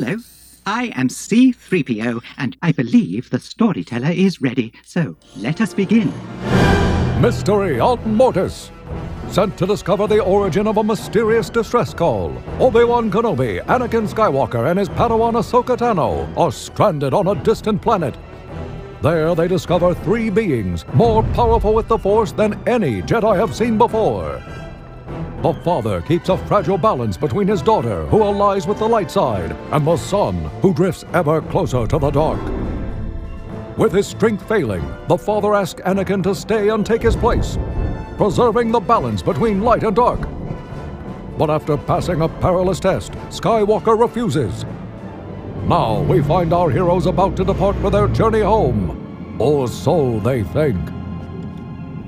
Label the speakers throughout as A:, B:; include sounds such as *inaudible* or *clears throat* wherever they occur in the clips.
A: Hello, I am C3PO, and I believe the storyteller is ready. So let us begin.
B: Mystery on Mortis. Sent to discover the origin of a mysterious distress call, Obi-Wan Kenobi, Anakin Skywalker, and his Padawan Ahsoka Tano are stranded on a distant planet. There they discover three beings more powerful with the Force than any Jedi have seen before. The father keeps a fragile balance between his daughter, who allies with the light side, and the son, who drifts ever closer to the dark. With his strength failing, the father asks Anakin to stay and take his place, preserving the balance between light and dark. But after passing a perilous test, Skywalker refuses. Now we find our heroes about to depart for their journey home, or so they think.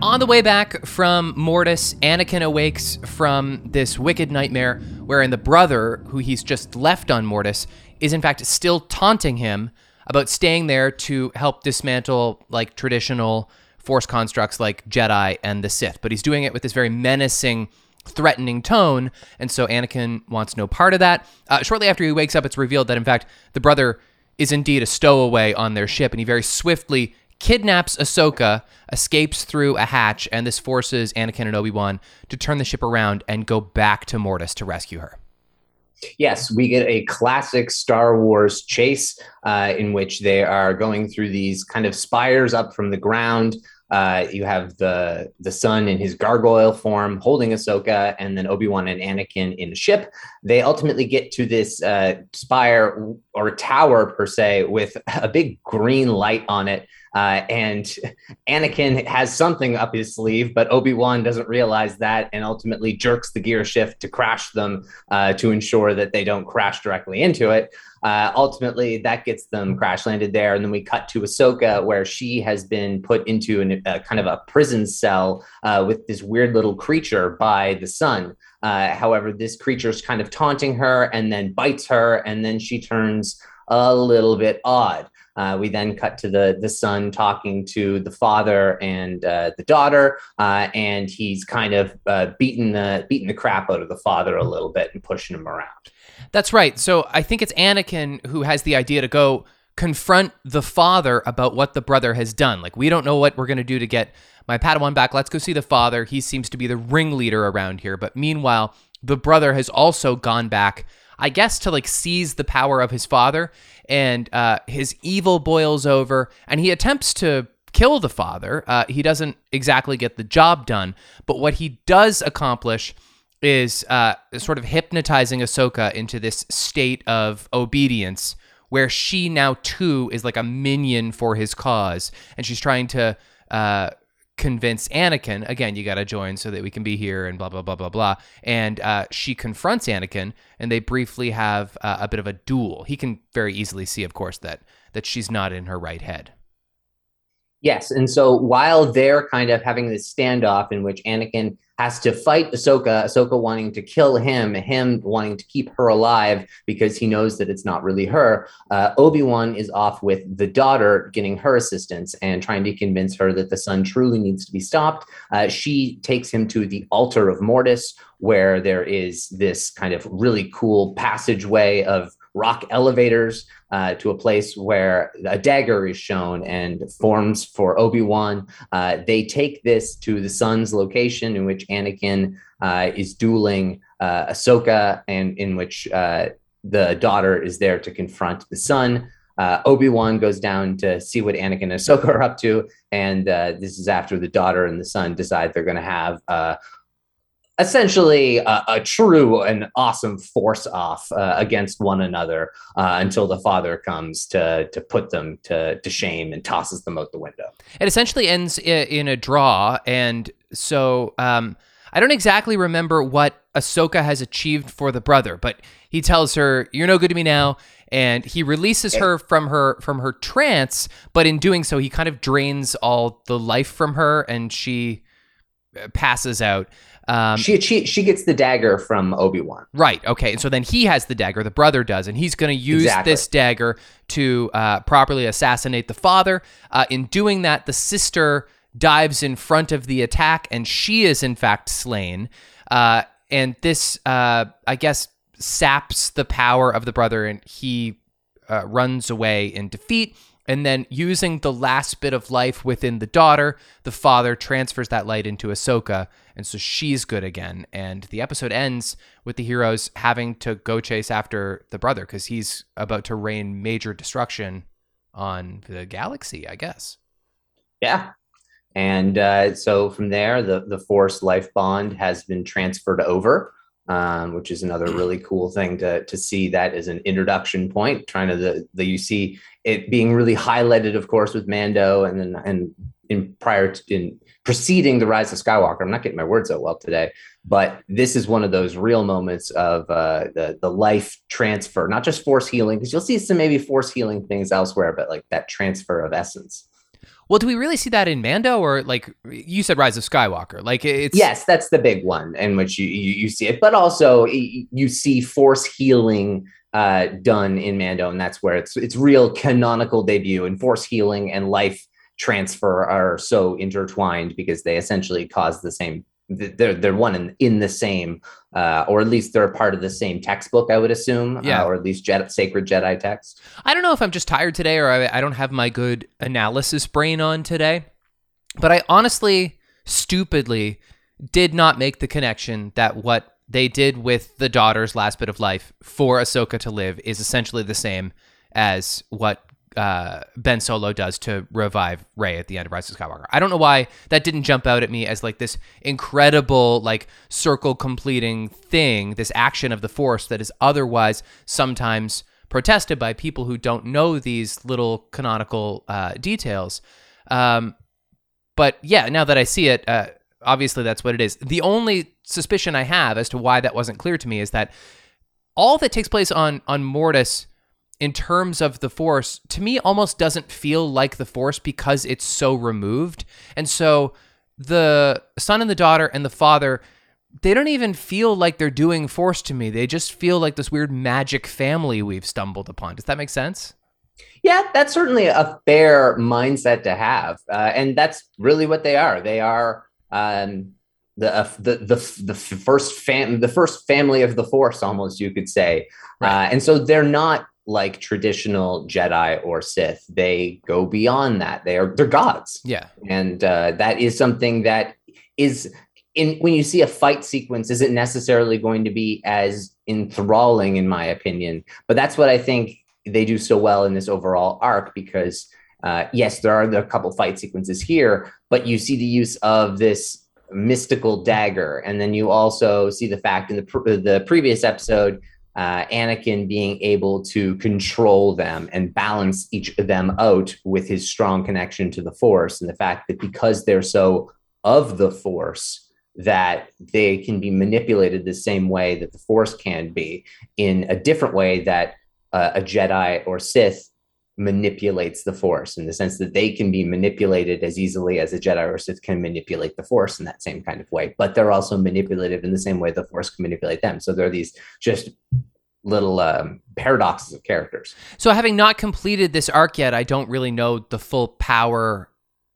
C: On the way back from Mortis, Anakin awakes from this wicked nightmare wherein the brother, who he's just left on Mortis, is in fact still taunting him about staying there to help dismantle like traditional force constructs like Jedi and the Sith. But he's doing it with this very menacing, threatening tone, and so Anakin wants no part of that. Uh, shortly after he wakes up, it's revealed that in fact the brother is indeed a stowaway on their ship, and he very swiftly kidnaps Ahsoka, escapes through a hatch, and this forces Anakin and Obi Wan to turn the ship around and go back to Mortis to rescue her.
D: Yes, we get a classic Star Wars chase uh, in which they are going through these kind of spires up from the ground. Uh, you have the the son in his gargoyle form holding Ahsoka, and then Obi Wan and Anakin in a ship. They ultimately get to this uh, spire or tower per se with a big green light on it uh, and Anakin has something up his sleeve, but Obi Wan doesn't realize that and ultimately jerks the gear shift to crash them uh, to ensure that they don't crash directly into it. Uh, ultimately, that gets them crash landed there. And then we cut to Ahsoka, where she has been put into an, a kind of a prison cell uh, with this weird little creature by the son. Uh, however, this creature is kind of taunting her and then bites her, and then she turns a little bit odd. Uh, we then cut to the the son talking to the father and uh, the daughter, uh, and he's kind of uh, beating the beating the crap out of the father a little bit and pushing him around.
C: That's right. So I think it's Anakin who has the idea to go confront the father about what the brother has done. Like we don't know what we're going to do to get my Padawan back. Let's go see the father. He seems to be the ringleader around here. But meanwhile, the brother has also gone back I guess to like seize the power of his father, and uh, his evil boils over, and he attempts to kill the father. Uh, he doesn't exactly get the job done, but what he does accomplish is uh, sort of hypnotizing Ahsoka into this state of obedience where she now too is like a minion for his cause, and she's trying to uh, convince Anakin, again, you got to join so that we can be here and blah, blah, blah, blah, blah. And uh, she confronts Anakin and they briefly have uh, a bit of a duel. He can very easily see, of course, that that she's not in her right head.
D: Yes. And so while they're kind of having this standoff in which Anakin has to fight Ahsoka, Ahsoka wanting to kill him, him wanting to keep her alive because he knows that it's not really her. Uh, Obi Wan is off with the daughter getting her assistance and trying to convince her that the son truly needs to be stopped. Uh, she takes him to the altar of Mortis, where there is this kind of really cool passageway of rock elevators uh, to a place where a dagger is shown and forms for Obi Wan. Uh, they take this to the son's location in which Anakin uh, is dueling uh, Ahsoka, and in which uh, the daughter is there to confront the son. Uh, Obi Wan goes down to see what Anakin and Ahsoka are up to, and this is after the daughter and the son decide they're going to have essentially a, a, true and awesome force off uh, against one another uh, until the father comes to to put them to to shame and tosses them out the window.
C: It essentially ends in a draw, and so um, I don't exactly remember what Ahsoka has achieved for the brother, but he tells her, "You're no good to me now." And he releases her from her from her trance, but in doing so, he kind of drains all the life from her, and she uh, passes out.
D: Um, she, she she gets the dagger from Obi Wan.
C: Right. Okay. And so then he has the dagger. The brother does, and he's going to use exactly. this dagger to uh, properly assassinate the father. Uh, in doing that, the sister dives in front of the attack, and she is in fact slain. Uh, and this, uh, I guess, saps the power of the brother and he uh, runs away in defeat. And then, using the last bit of life within the daughter, the father transfers that light into Ahsoka. And so she's good again. And the episode ends with the heroes having to go chase after the brother because he's about to rain major destruction on the galaxy, I guess.
D: Yeah. And uh, so from there, the, the Force life bond has been transferred over um, which is another *clears throat* really cool thing to to see that as an introduction point. Trying to the, the you see it being really highlighted, of course, with Mando, and then and in prior to, in preceding the rise of Skywalker. I'm not getting my words out well today, but this is one of those real moments of uh, the the life transfer, not just force healing, because you'll see some maybe force healing things elsewhere, but like that transfer of essence.
C: Well, do we really see that in Mando, or like you said, Rise of Skywalker? Like it's
D: yes, that's the big one in which you you, you see it, but also you see force healing uh, done in Mando, and that's where it's it's real canonical debut. And force healing and life transfer are so intertwined because they essentially cause the same they're they're one in, in the same uh, or at least they're a part of the same textbook i would assume
C: yeah.
D: Uh, or at least Jedi, sacred jedi text
C: i don't know if i'm just tired today or I, I don't have my good analysis brain on today but i honestly stupidly did not make the connection that what they did with the daughter's last bit of life for ahsoka to live is essentially the same as what uh, Ben Solo does to revive Rey at the end of Rise of Skywalker. I don't know why that didn't jump out at me as like this incredible like circle completing thing, this action of the Force that is otherwise sometimes protested by people who don't know these little canonical uh, details. Um, but yeah, now that I see it, uh, obviously that's what it is. The only suspicion I have as to why that wasn't clear to me is that all that takes place on on Mortis in terms of the force to me almost doesn't feel like the force because it's so removed. And so the son and the daughter and the father they don't even feel like they're doing force to me. They just feel like this weird magic family we've stumbled upon. Does that make sense?
D: Yeah that's certainly a fair mindset to have uh, and that's really what they are. They are um, the, uh, the the the first fam the first family of the force almost you could say. Right. uh, and so they're not like traditional Jedi or Sith. They go beyond that. They are they're gods.
C: Yeah,
D: and uh, that is something that is in when you see a fight sequence isn't necessarily going to be as enthralling, in my opinion. But that's what I think they do so well in this overall arc because. Uh, yes, there are a couple fight sequences here, but you see the use of this mystical dagger, and then you also see the fact in the pr- the previous episode uh, Anakin being able to control them and balance each of them out with his strong connection to the Force, and the fact that because they're so of the Force, that they can be manipulated the same way that the Force can be in a different way that uh, a Jedi or Sith manipulates the force in the sense that they can be manipulated as easily as a Jedi or Sith can manipulate the force in that same kind of way. But they're also manipulative in the same way the force can manipulate them. So there are these just little um, paradoxes of characters.
C: So having not completed this arc yet, I don't really know the full power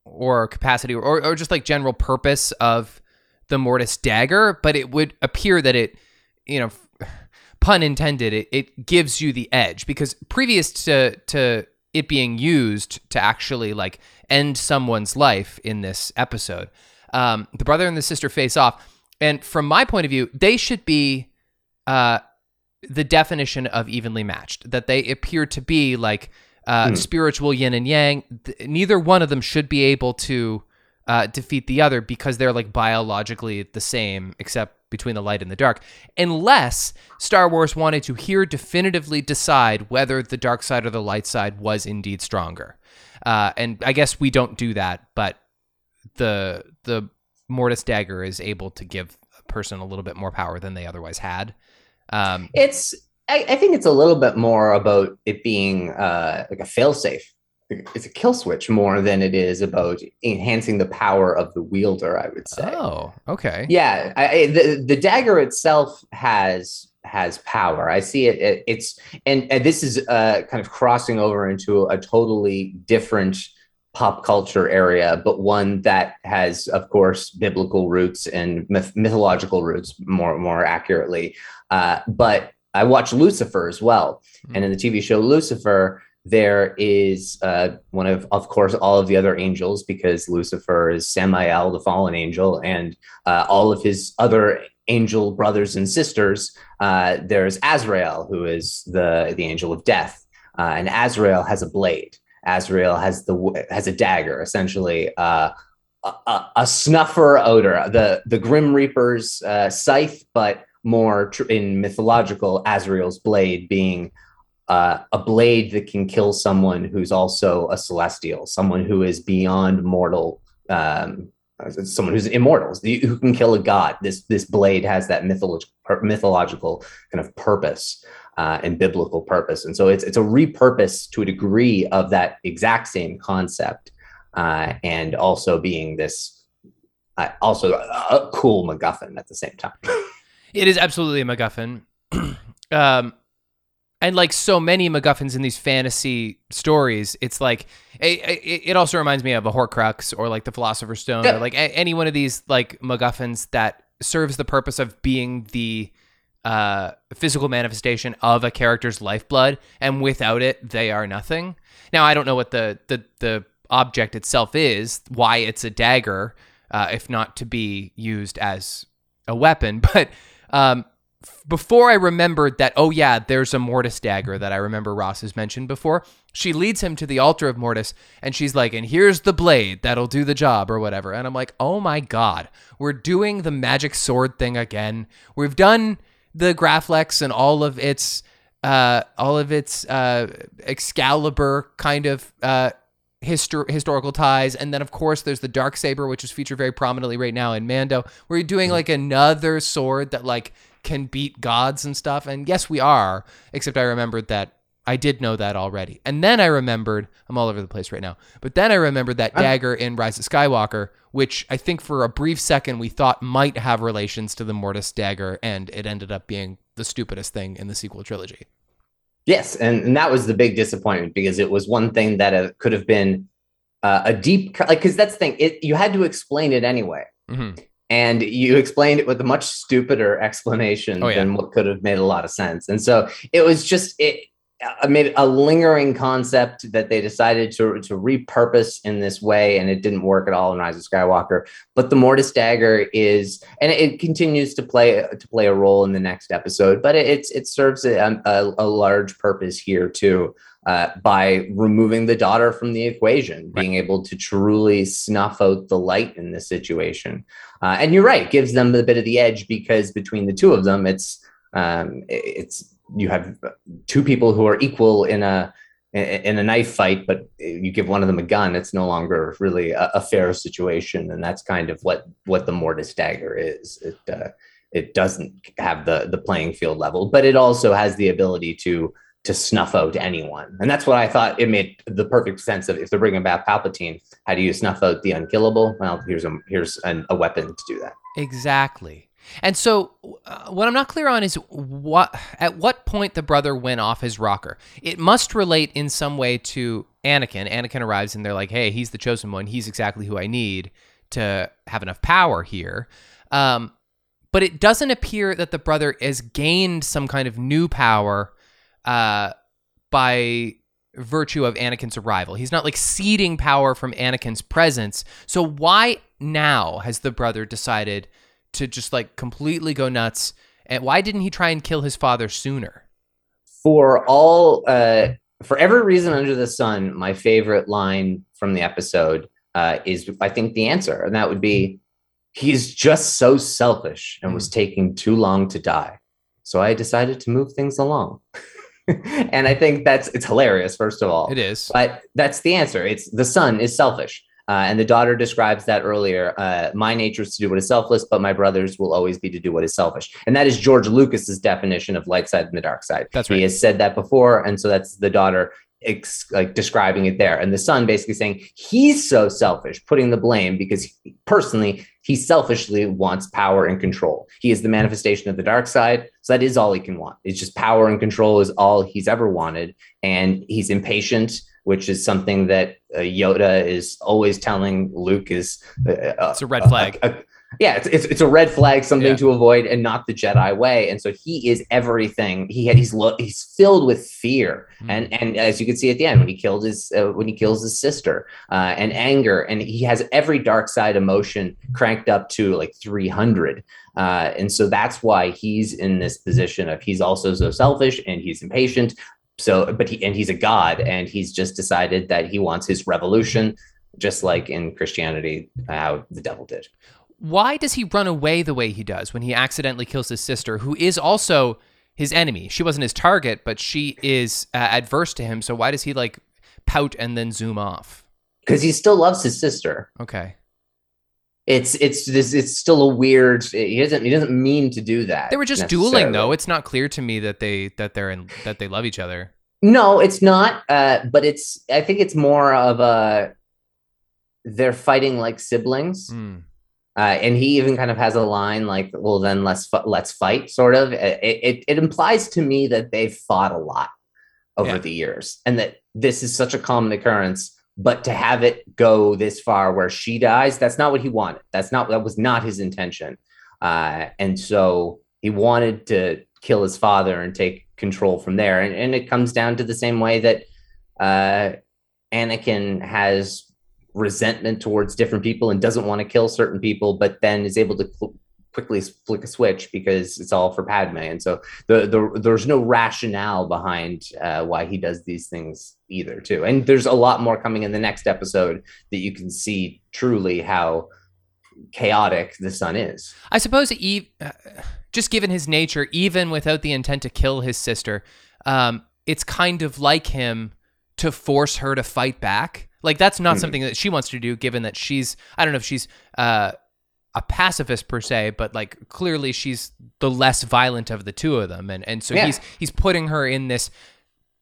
C: or capacity or, or just like general purpose of the Mortis dagger, but it would appear that it, you know, pun intended, it, it gives you the edge because previous to to it being used to actually like end someone's life in this episode, um, the brother and the sister face off, and from my point of view, they should be uh, the definition of evenly matched. That they appear to be like uh, mm. spiritual yin and yang. Th- neither one of them should be able to uh, defeat the other because they're like biologically the same, except between the light and the dark, unless Star Wars wanted to here definitively decide whether the dark side or the light side was indeed stronger. Uh, and I guess we don't do that, but the the Mortis dagger is able to give a person a little bit more power than they otherwise had.
D: Um, it's I, I, think it's a little bit more about it being uh, like a failsafe it's a kill switch more than it is about enhancing the power of the wielder. I would say.
C: Oh, okay.
D: Yeah, I, the the dagger itself has has power. I see it. it it's and, and this is uh, kind of crossing over into a totally different pop culture area, but one that has, of course, biblical roots and myth- mythological roots more more accurately. Uh, but I watch Lucifer as well, and in the TV show Lucifer, there is uh, one of, of course, all of the other angels because Lucifer is Samael, the fallen angel, and uh, all of his other angel brothers and sisters. Uh, there's Azrael, who is the the angel of death, uh, and Azrael has a blade. Azrael has the has a dagger, essentially uh, a, a, a, snuffer odor, the the Grim Reaper's uh, scythe, but more tr- in mythological Azrael's blade being uh, a blade that can kill someone who's also a celestial, someone who is beyond mortal, um, someone who's immortal, who can kill a god. This this blade has that mythological mythological kind of purpose uh, and biblical purpose, and so it's it's a repurpose to a degree of that exact same concept, uh, and also being this uh, also a, a cool MacGuffin at the same time. *laughs*
C: it is absolutely a MacGuffin. *clears throat* um, and like so many MacGuffins in these fantasy stories, it's like it, it, also reminds me of a Horcrux or like the Philosopher's Stone or like a, any one of these like MacGuffins that serves the purpose of being the uh, physical manifestation of a character's lifeblood, and without it, they are nothing. Now, I don't know what the the the object itself is, why it's a dagger, uh, if not to be used as a weapon, *laughs* but um, before I remembered that, oh yeah, there's a Mortis dagger that I remember Ross has mentioned before. She leads him to the altar of Mortis and she's like, and here's the blade that'll do the job or whatever. And I'm like, oh my God, we're doing the magic sword thing again. We've done the Graflex and all of its, uh, all of its, uh, Excalibur kind of, uh, histor- historical ties. And then, of course, there's the dark saber, which is featured very prominently right now in Mando, where you're doing mm-hmm. like another sword that like can beat gods and stuff. And yes, we are, except I remembered that I did know that already. And then I remembered, I'm all over the place right now, but then I remembered that dagger in Rise of Skywalker, which I think for a brief second we thought might have relations to the Mortis dagger, and it ended up being the stupidest thing in the sequel trilogy.
D: Yes, and, and that was the big disappointment because it was one thing that uh, could have been uh, a deep, like, because that's the thing, it, you had to explain it anyway. Mm-hmm and you explained it with a much stupider explanation oh, yeah. than what could have made a lot of sense. And so it was just it made a lingering concept that they decided to to repurpose in this way, and it didn't work at all in Rise of Skywalker. But the Mortis dagger is, and it continues to play to play a role in the next episode. But it, it's it serves a, a, a large purpose here too. Uh, by removing the daughter from the equation, right. being able to truly snuff out the light in this situation. Uh, and you're right, gives them a bit of the edge because between the two of them, it's um, it's you have two people who are equal in a in a knife fight, but you give one of them a gun, it's no longer really a, a fair situation, and that's kind of what what the mortis dagger is. It uh, it doesn't have the the playing field level, but it also has the ability to to snuff out anyone. And that's what I thought it made the perfect sense of if they're bringing back Palpatine, how do you snuff out the unkillable? Well, here's a here's an, a weapon to do that.
C: Exactly. And so, uh, what I'm not clear on is what at what point the brother went off his rocker. It must relate in some way to Anakin. Anakin arrives and they're like, "Hey, he's the chosen one. He's exactly who I need to have enough power here." Um, but it doesn't appear that the brother has gained some kind of new power uh, by virtue of Anakin's arrival. He's not like ceding power from Anakin's presence. So why now has the brother decided to just like completely go nuts? And why didn't he try and kill his father sooner?
D: For all, uh, for every reason under the sun, my favorite line from the episode uh, is, I think, the answer, and that would be, "He's just so selfish and was hmm. taking too long to die." So I decided to move things along. *laughs* *laughs* and I think that's it's hilarious. First of all,
C: it is,
D: but that's the answer. It's the son is selfish. Uh, and the daughter describes that earlier. Uh, my nature is to do what is selfless, but my brothers will always be to do what is selfish. And that is George Lucas's definition of light side and the dark side.
C: That's right.
D: He has said that before, and so that's the daughter ex- like describing it there, and the son basically saying he's so selfish, putting the blame because he, personally he selfishly wants power and control. He is the manifestation of the dark side, so that is all he can want. It's just power and control is all he's ever wanted, and he's impatient which is something that uh, Yoda is always telling Luke is
C: uh, uh, it's a red flag.
D: A, a, yeah, it's, it's it's a red flag, something
C: Yeah.
D: to avoid, and not the Jedi way. And so he is everything. He had he's lo- he's filled with fear,
C: Mm.
D: and and as you can see at the end when he killed his uh, when he kills his sister, uh, and anger, and he has every dark side emotion cranked up to like three hundred. Uh, and so that's why he's in this position of he's also so selfish and he's impatient. So, but he and he's a god, and he's just decided that he wants his revolution, just like in Christianity, how the devil did.
C: Why does he run away the way he does when he accidentally kills his sister, who is also his enemy? She wasn't his target, but she is uh, adverse to him. So why does he like pout and then zoom off?
D: because he still loves his sister.
C: Okay.
D: It's it's this it's still a weird. He doesn't he doesn't mean to do that.
C: They were just dueling though. It's not clear to me that they that they're in that they love each other.
D: No, it's not. Uh, but it's I think it's more of a they're fighting like siblings.
C: Hmm.
D: Uh, and he even kind of has a line like, "Well, then let's fu- let's fight." Sort of. It, it it implies to me that they've fought a lot over
C: Yeah.
D: the years, and that this is such a common occurrence. But to have it go this far, where she dies, that's not what he wanted. That's not that was not his intention. Uh, and so he wanted to kill his father and take control from there. And, and it comes down to the same way that uh, Anakin has resentment towards different people and doesn't want to kill certain people, but then is able to cl- quickly flick a switch because it's all for Padme. And so the, the there's no rationale behind uh, why he does these things either, too. And there's a lot more coming in the next episode that you can see truly how chaotic the son is.
C: I suppose, Eve, uh, just given his nature, even without the intent to kill his sister, um, it's kind of like him to force her to fight back. Like that's not
D: Mhm.
C: something that she wants to do, given that she's I don't know if she's uh, a pacifist per se, but like clearly she's the less violent of the two of them, and and so
D: Yeah.
C: he's he's putting her in this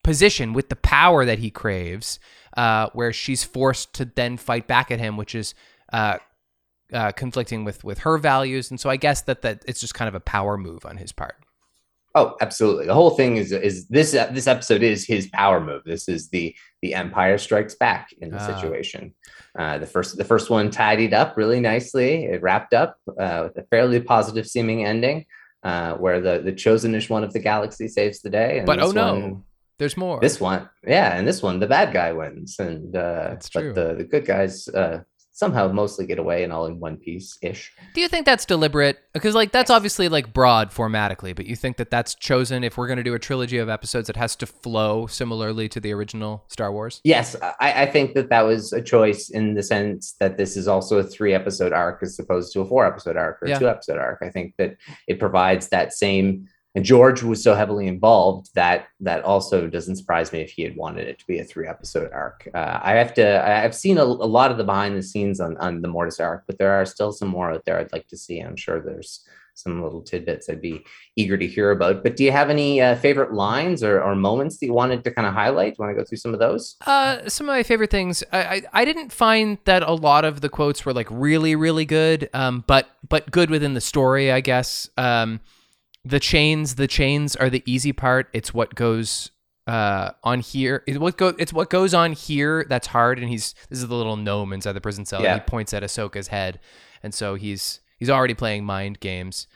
C: position with the power that he craves, uh, where she's forced to then fight back at him, which is uh, uh, conflicting with with her values, and so I guess that that it's just kind of a power move on his part.
D: Oh, absolutely. The whole thing is is this this episode is his power move. This is the the Empire Strikes Back in the
C: Ah.
D: situation. Uh, the first the first one tidied up really nicely. It wrapped up uh, with a fairly positive seeming ending, uh, where the the chosenish one of the galaxy saves the day. And
C: But oh no,
D: one-
C: there's more.
D: this one, yeah, and this one the bad guy wins, and uh,
C: That's
D: but the the good guys uh, somehow mostly get away and all in one piece ish.
C: Do you think that's deliberate? Because like that's obviously like broad formatically, but you think that that's chosen if we're going to do a trilogy of episodes, it has to flow similarly to the original Star Wars.
D: Yes, I, I think that that was a choice in the sense that this is also a three episode arc as opposed to a four episode arc or
C: Yeah.
D: two episode arc. I think that it provides that same. And George was so heavily involved that that also doesn't surprise me if he had wanted it to be a three episode arc. Uh, I have to. I've seen a, a lot of the behind the scenes on on the Mortis arc, but there are still some more out there I'd like to see. I'm sure there's some little tidbits I'd be eager to hear about. But do you have any uh, favorite lines or, or moments that you wanted to kind of highlight? Want to go through some of those?
C: Uh, some of my favorite things. I, I I didn't find that a lot of the quotes were like really really good. Um, but but good within the story, I guess. Um, the chains, the chains are the easy part. It's what goes uh on here. It's what go. It's what goes on here that's hard. And he's this is the little gnome inside the prison cell.
D: Yeah.
C: He points at Ahsoka's head, and so he's he's already playing mind games.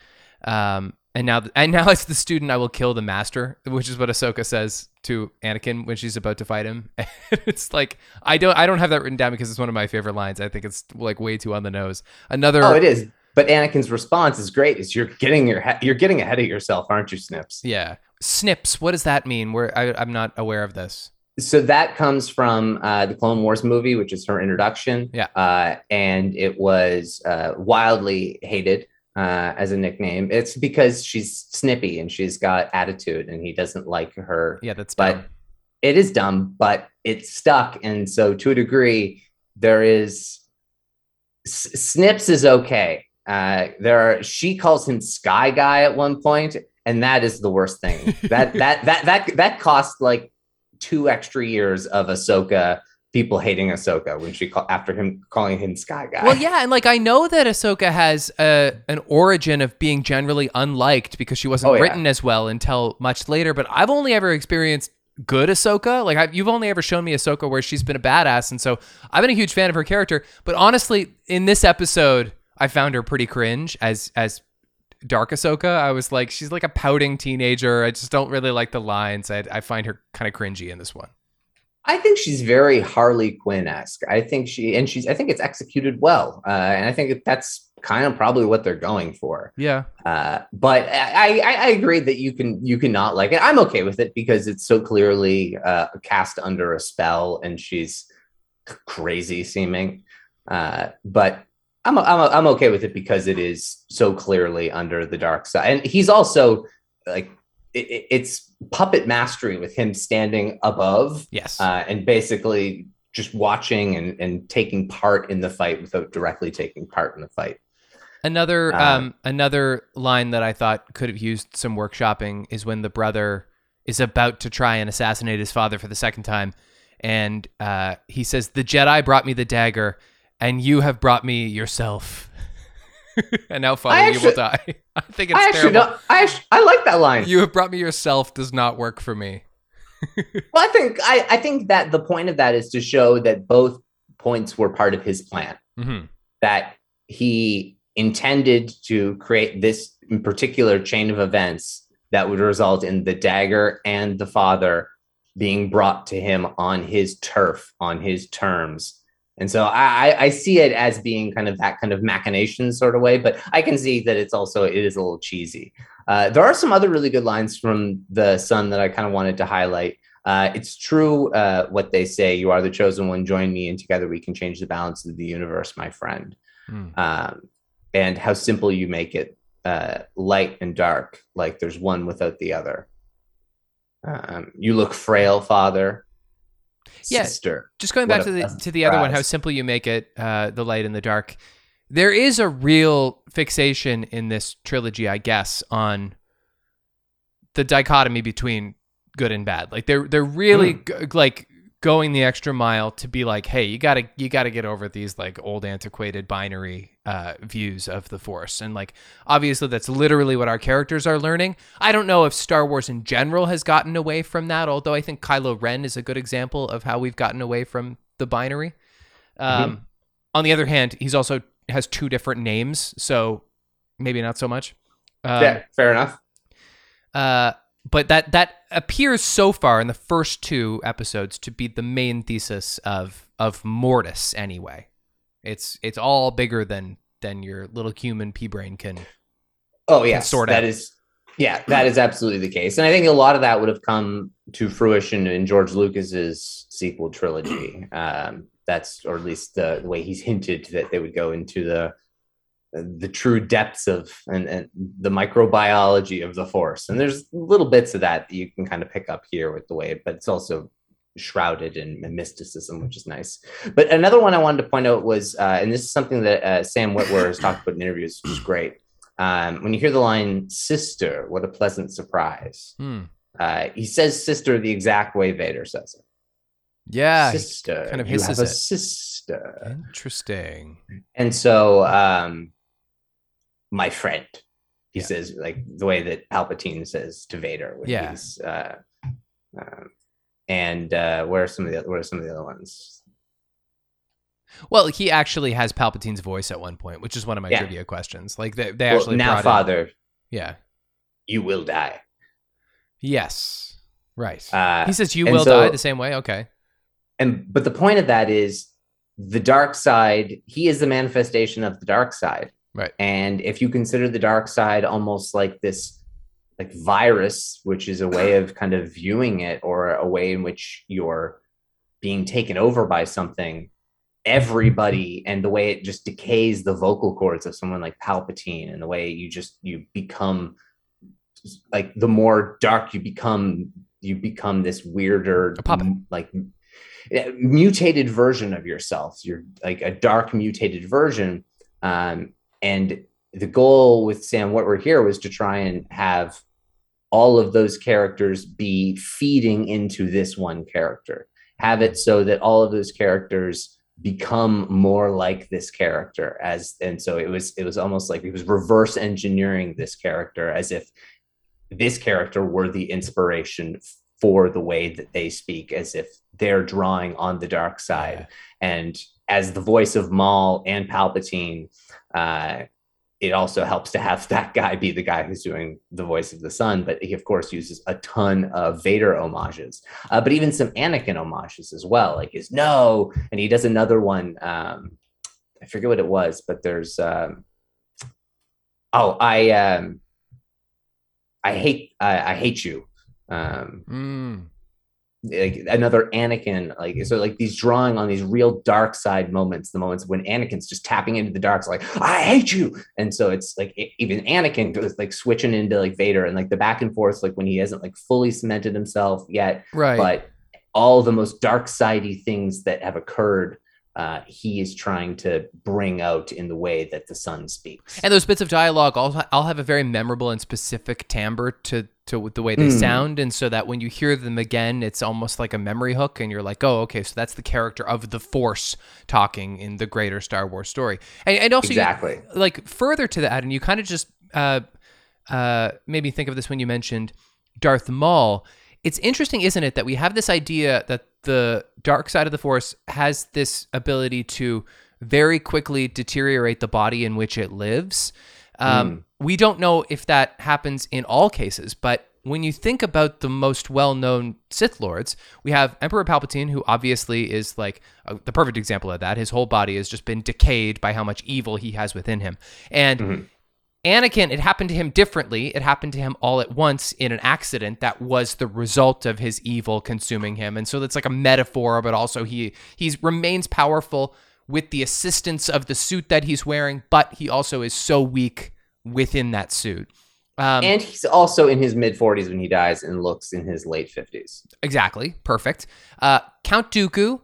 C: Um, and now and now *laughs* it's the student I will kill the master, which is what Ahsoka says to Anakin when she's about to fight him. *laughs* it's like I don't I don't have that written down because it's one of my favorite lines. I think it's like way too on the nose. Another
D: Oh, it is. But Anakin's response is great. Is you're getting your you're getting ahead of yourself, aren't you, Snips?
C: yeah snips. What does that mean? Where I, I'm not aware of this.
D: So that comes from uh, the Clone Wars movie, which is her introduction.
C: Yeah.
D: Uh, and it was uh, wildly hated uh, as a nickname. It's because she's snippy and she's got attitude, and he doesn't like her.
C: Yeah, that's
D: But
C: dumb.
D: it is dumb, but it's stuck. And so, to a degree, there is S- Snips is okay. Uh, there are she calls him Sky Guy at one point, and that is the worst thing. *laughs* that that that that that cost like two extra years of Ahsoka people hating Ahsoka when she call, after him calling him Sky Guy.
C: Well, yeah, and like I know that Ahsoka has a, an origin of being generally unliked because she wasn't
D: Oh, yeah.
C: written as well until much later. But I've only ever experienced good Ahsoka. Like I've, you've only ever shown me Ahsoka where she's been a badass, and so I've been a huge fan of her character. But honestly, in this episode, I found her pretty cringe as as Dark Ahsoka. I was like, she's like a pouting teenager. I just don't really like the lines. I, I find her kind of cringy in this one.
D: I think she's very Harley Quinn esque. I think she and she's. I think it's executed well, uh, and I think that's kind of probably what they're going for.
C: Yeah.
D: Uh, but I, I, I agree that you can you cannot like it. I'm okay with it because it's so clearly uh, cast under a spell, and she's crazy seeming. Uh, but I'm I'm I'm okay with it because it is so clearly under the dark side, and he's also like it, it's puppet mastery with him standing above,
C: Yes.
D: uh, and basically just watching and, and taking part in the fight without directly taking part in the fight.
C: Another
D: Uh,
C: um another line that I thought could have used some workshopping is when the brother is about to try and assassinate his father for the second time, and uh, he says, "The Jedi brought me the dagger, and you have brought me yourself." *laughs* and now, Father, you will die. *laughs* I think it's
D: I actually
C: terrible.
D: don't. I actually, I like that line.
C: You have brought me yourself does not work for me. *laughs*
D: Well, I think I, I think that the point of that is to show that both points were part of his plan.
C: hmm
D: That he intended to create this particular chain of events that would result in the dagger and the father being brought to him on his turf, on his terms. And so I, I- see it as being kind of that kind of machination sort of way, but I can see that it's also it is a little cheesy. Uh, there are some other really good lines from the son that I kind of wanted to highlight. Uh, it's true uh, what they say. You are the chosen one. Join me, and together we can change the balance of the universe, my friend.
C: Hmm.
D: Um, and how simple you make it, uh, light and dark, like there's one without the other. Um, you look frail, father.
C: Yeah.
D: Sister.
C: Just going back to the to the other one, how simple you make it, uh, the light and the dark. There is a real fixation in this trilogy, I guess, on the dichotomy between good and bad. Like they're they're really
D: Hmm.
C: g- like going the extra mile to be like, hey, you gotta you gotta get over these like old antiquated binary uh, views of the Force, and like obviously that's literally what our characters are learning. I don't know if Star Wars in general has gotten away from that, although I think Kylo Ren is a good example of how we've gotten away from the binary. Um, On the other hand, he's also has two different names, so maybe not so much. Um,
D: yeah, fair enough.
C: uh, but that that appears so far in the first two episodes to be the main thesis of of Mortis. Anyway, it's it's all bigger than than your little human pea brain can.
D: Oh yes,
C: sort
D: that
C: out.
D: is yeah, that is absolutely the case. And I think a lot of that would have come to fruition in George Lucas's sequel trilogy. Um, that's or at least the, the way he's *laughs* hinted that they would go into the the true depths of and, and the microbiology of the force. And there's little bits of that that you can kind of pick up here with the way, but it's also shrouded in mysticism, which is nice. But another one I wanted to point out was, uh, and this is something that uh, Sam Witwer has talked about in interviews, which is great. Um, when you hear the line "sister," what a pleasant surprise.
C: Hmm.
D: Uh, he says "sister" the exact way Vader says it.
C: Yeah,
D: sister,
C: kind of
D: you
C: hisses
D: have a
C: it.
D: sister,
C: Interesting.
D: and so um, my friend. He
C: Yeah.
D: says like the way that Palpatine says to Vader when
C: Yeah.
D: he's. Uh, um, and uh, where are some of the what are some of the other ones?
C: Well, he actually has Palpatine's voice at one point, which is one of my
D: Yeah.
C: trivia questions. Like they, they
D: Well,
C: actually
D: now,
C: brought in-
D: Father,
C: yeah.
D: you will die.
C: Yes. Right.
D: Uh,
C: he says you will
D: so-
C: die the same way. Okay.
D: and but the point of that is the dark side he is the manifestation of the dark side
C: Right.
D: and if you consider the dark side almost like this like virus which is a way *clears throat* of kind of viewing it or a way in which you're being taken over by something everybody and the way it just decays the vocal cords of someone like palpatine and the way you just you become like the more dark you become you become this weirder like mutated version of yourself you're like a dark mutated version um, and the goal with sam witwer here was to try and have all of those characters be feeding into this one character. Have it so that all of those characters become more like this character as and so it was it was almost like it was reverse engineering this character as if this character were the inspiration for the way that they speak as if they're drawing on the dark side. And as the voice of Maul and Palpatine, uh, it also helps to have *laughs* that guy be the guy who's doing the voice of the son. But he, of course, uses a ton of Vader homages, uh, but even some Anakin homages as well, like his no, and he does another one. Um, I forget what it was, but there's. Um, oh, I um, I hate I, I hate you. Um,
C: Mm.
D: Like another Anakin, like so, like these drawing on these real dark side moments, the moments when Anakin's just tapping into the dark, like I hate you, and so it's like e- even Anakin goes like switching into like Vader, and like the back and forth, like when he hasn't like fully cemented himself yet,
C: Right.
D: but all the most dark sidey things that have occurred, uh, he is trying to bring out in the way that the son speaks.
C: And those bits of dialogue all all have a very memorable and specific timbre to to the way they
D: Mm.
C: sound, and so that when you hear them again, it's almost like a memory hook, and you're like, oh, okay, so that's the character of the Force talking in the greater Star Wars story, and, and also you-
D: exactly.
C: like further to that, and you kind of just uh, uh, made me think of this when you mentioned Darth Maul. It's interesting, isn't it, that we have this idea that the dark side of the Force has this ability to very quickly deteriorate the body in which it lives. Um, We don't know if that happens in all cases, but when you think about the most well-known Sith lords, we have Emperor Palpatine, who obviously is like uh, the perfect example of that. His whole body has just been decayed by how much evil he has within him, and Anakin, it happened to him differently. It happened to him all at once in an accident that was the result of his evil consuming him. And so it's like a metaphor, but also he he's remains powerful with the assistance of the suit that he's wearing, but he also is so weak within that suit. Um,
D: and he's also in his mid 40s when he dies and looks in his late 50s.
C: Exactly. Perfect. Uh, Count Dooku,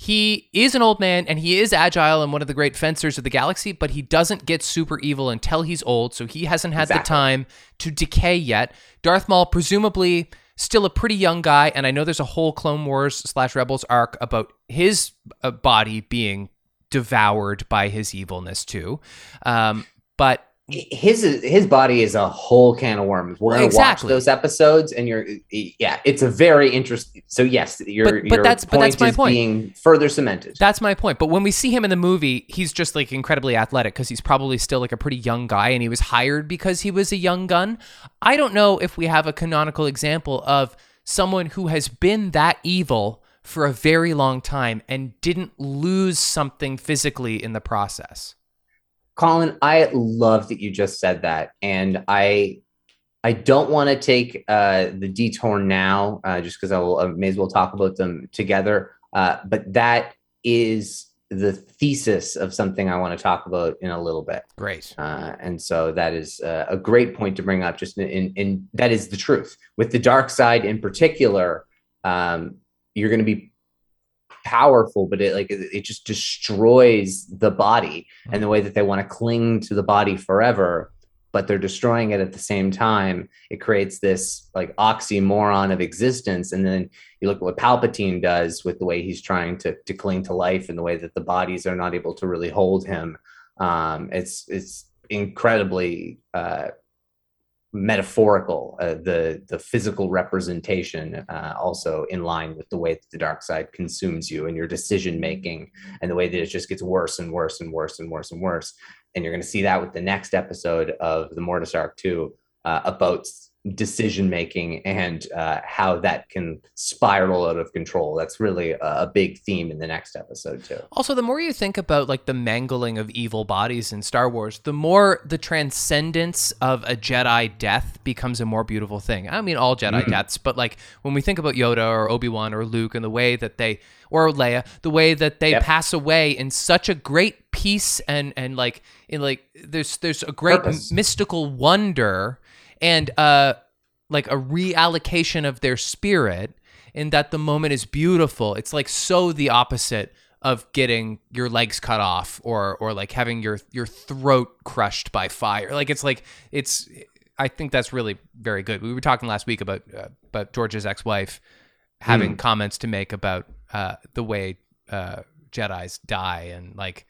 C: he is an old man and he is agile and one of the great fencers of the galaxy, but he doesn't get super evil until he's old, so he hasn't had the time to decay yet. Darth Maul, presumably still a pretty young guy, and I know there's a whole Clone Wars slash Rebels arc about his uh, body being devoured by his evilness too. Um, but
D: his his body is a whole can of worms. We're gonna
C: Exactly.
D: watch those episodes, and you're yeah, it's a very interesting. So yes, your
C: But- but
D: your
C: that's- but
D: point
C: that's my
D: is
C: point.
D: being further cemented.
C: That's my point. But when we see him in the movie, he's just like incredibly athletic because he's probably still like a pretty young guy and he was hired because he was a young gun. I don't know if we have a canonical example of someone who has been that evil for a very long time and didn't lose something physically in the process.
D: Colin, I love that you just said that, and I I don't want to take uh, the detour now, uh, just because I will I may as well talk about them together. Uh, but that is the thesis of something I want to talk about in a little bit.
C: Great.
D: Uh, and so that is uh, a great point to bring up. Just in, in, in that is the truth with the dark side in particular. Um, you're going to be powerful, but it like it just destroys the body and the way that they want to cling to the body forever. But they're destroying it at the same time. It creates this like oxymoron of existence. And then you look at what Palpatine does with the way he's trying to to cling to life and the way that the bodies are not able to really hold him um, it's it's incredibly uh, metaphorical. Uh, the the physical representation uh, also in line with the way that the dark side consumes you and your decision making, and the way that it just gets worse and worse and worse and worse and worse. And you're going to see that with the next episode of the Mortis arc too, uh, about decision making and uh, how that can spiral out of control. That's really a, a big theme in the next episode too.
C: Also, the more you think about like the mangling of evil bodies in Star Wars, the more the transcendence of a Jedi death becomes a more beautiful thing. I mean, all Jedi deaths, but like when we think about Yoda or Obi Wan or Luke and the way that they or Leia, the way that they
D: Yep.
C: pass away in such a great peace and and like in like there's there's a great
D: Purpose.
C: mystical wonder and uh like a reallocation of their spirit in that the moment is beautiful. It's like so the opposite of getting your legs cut off or or like having your your throat crushed by fire. Like it's like it's I think that's really very good. We were talking last week about uh, about George's ex-wife having comments to make about uh, the way uh, Jedi's die and like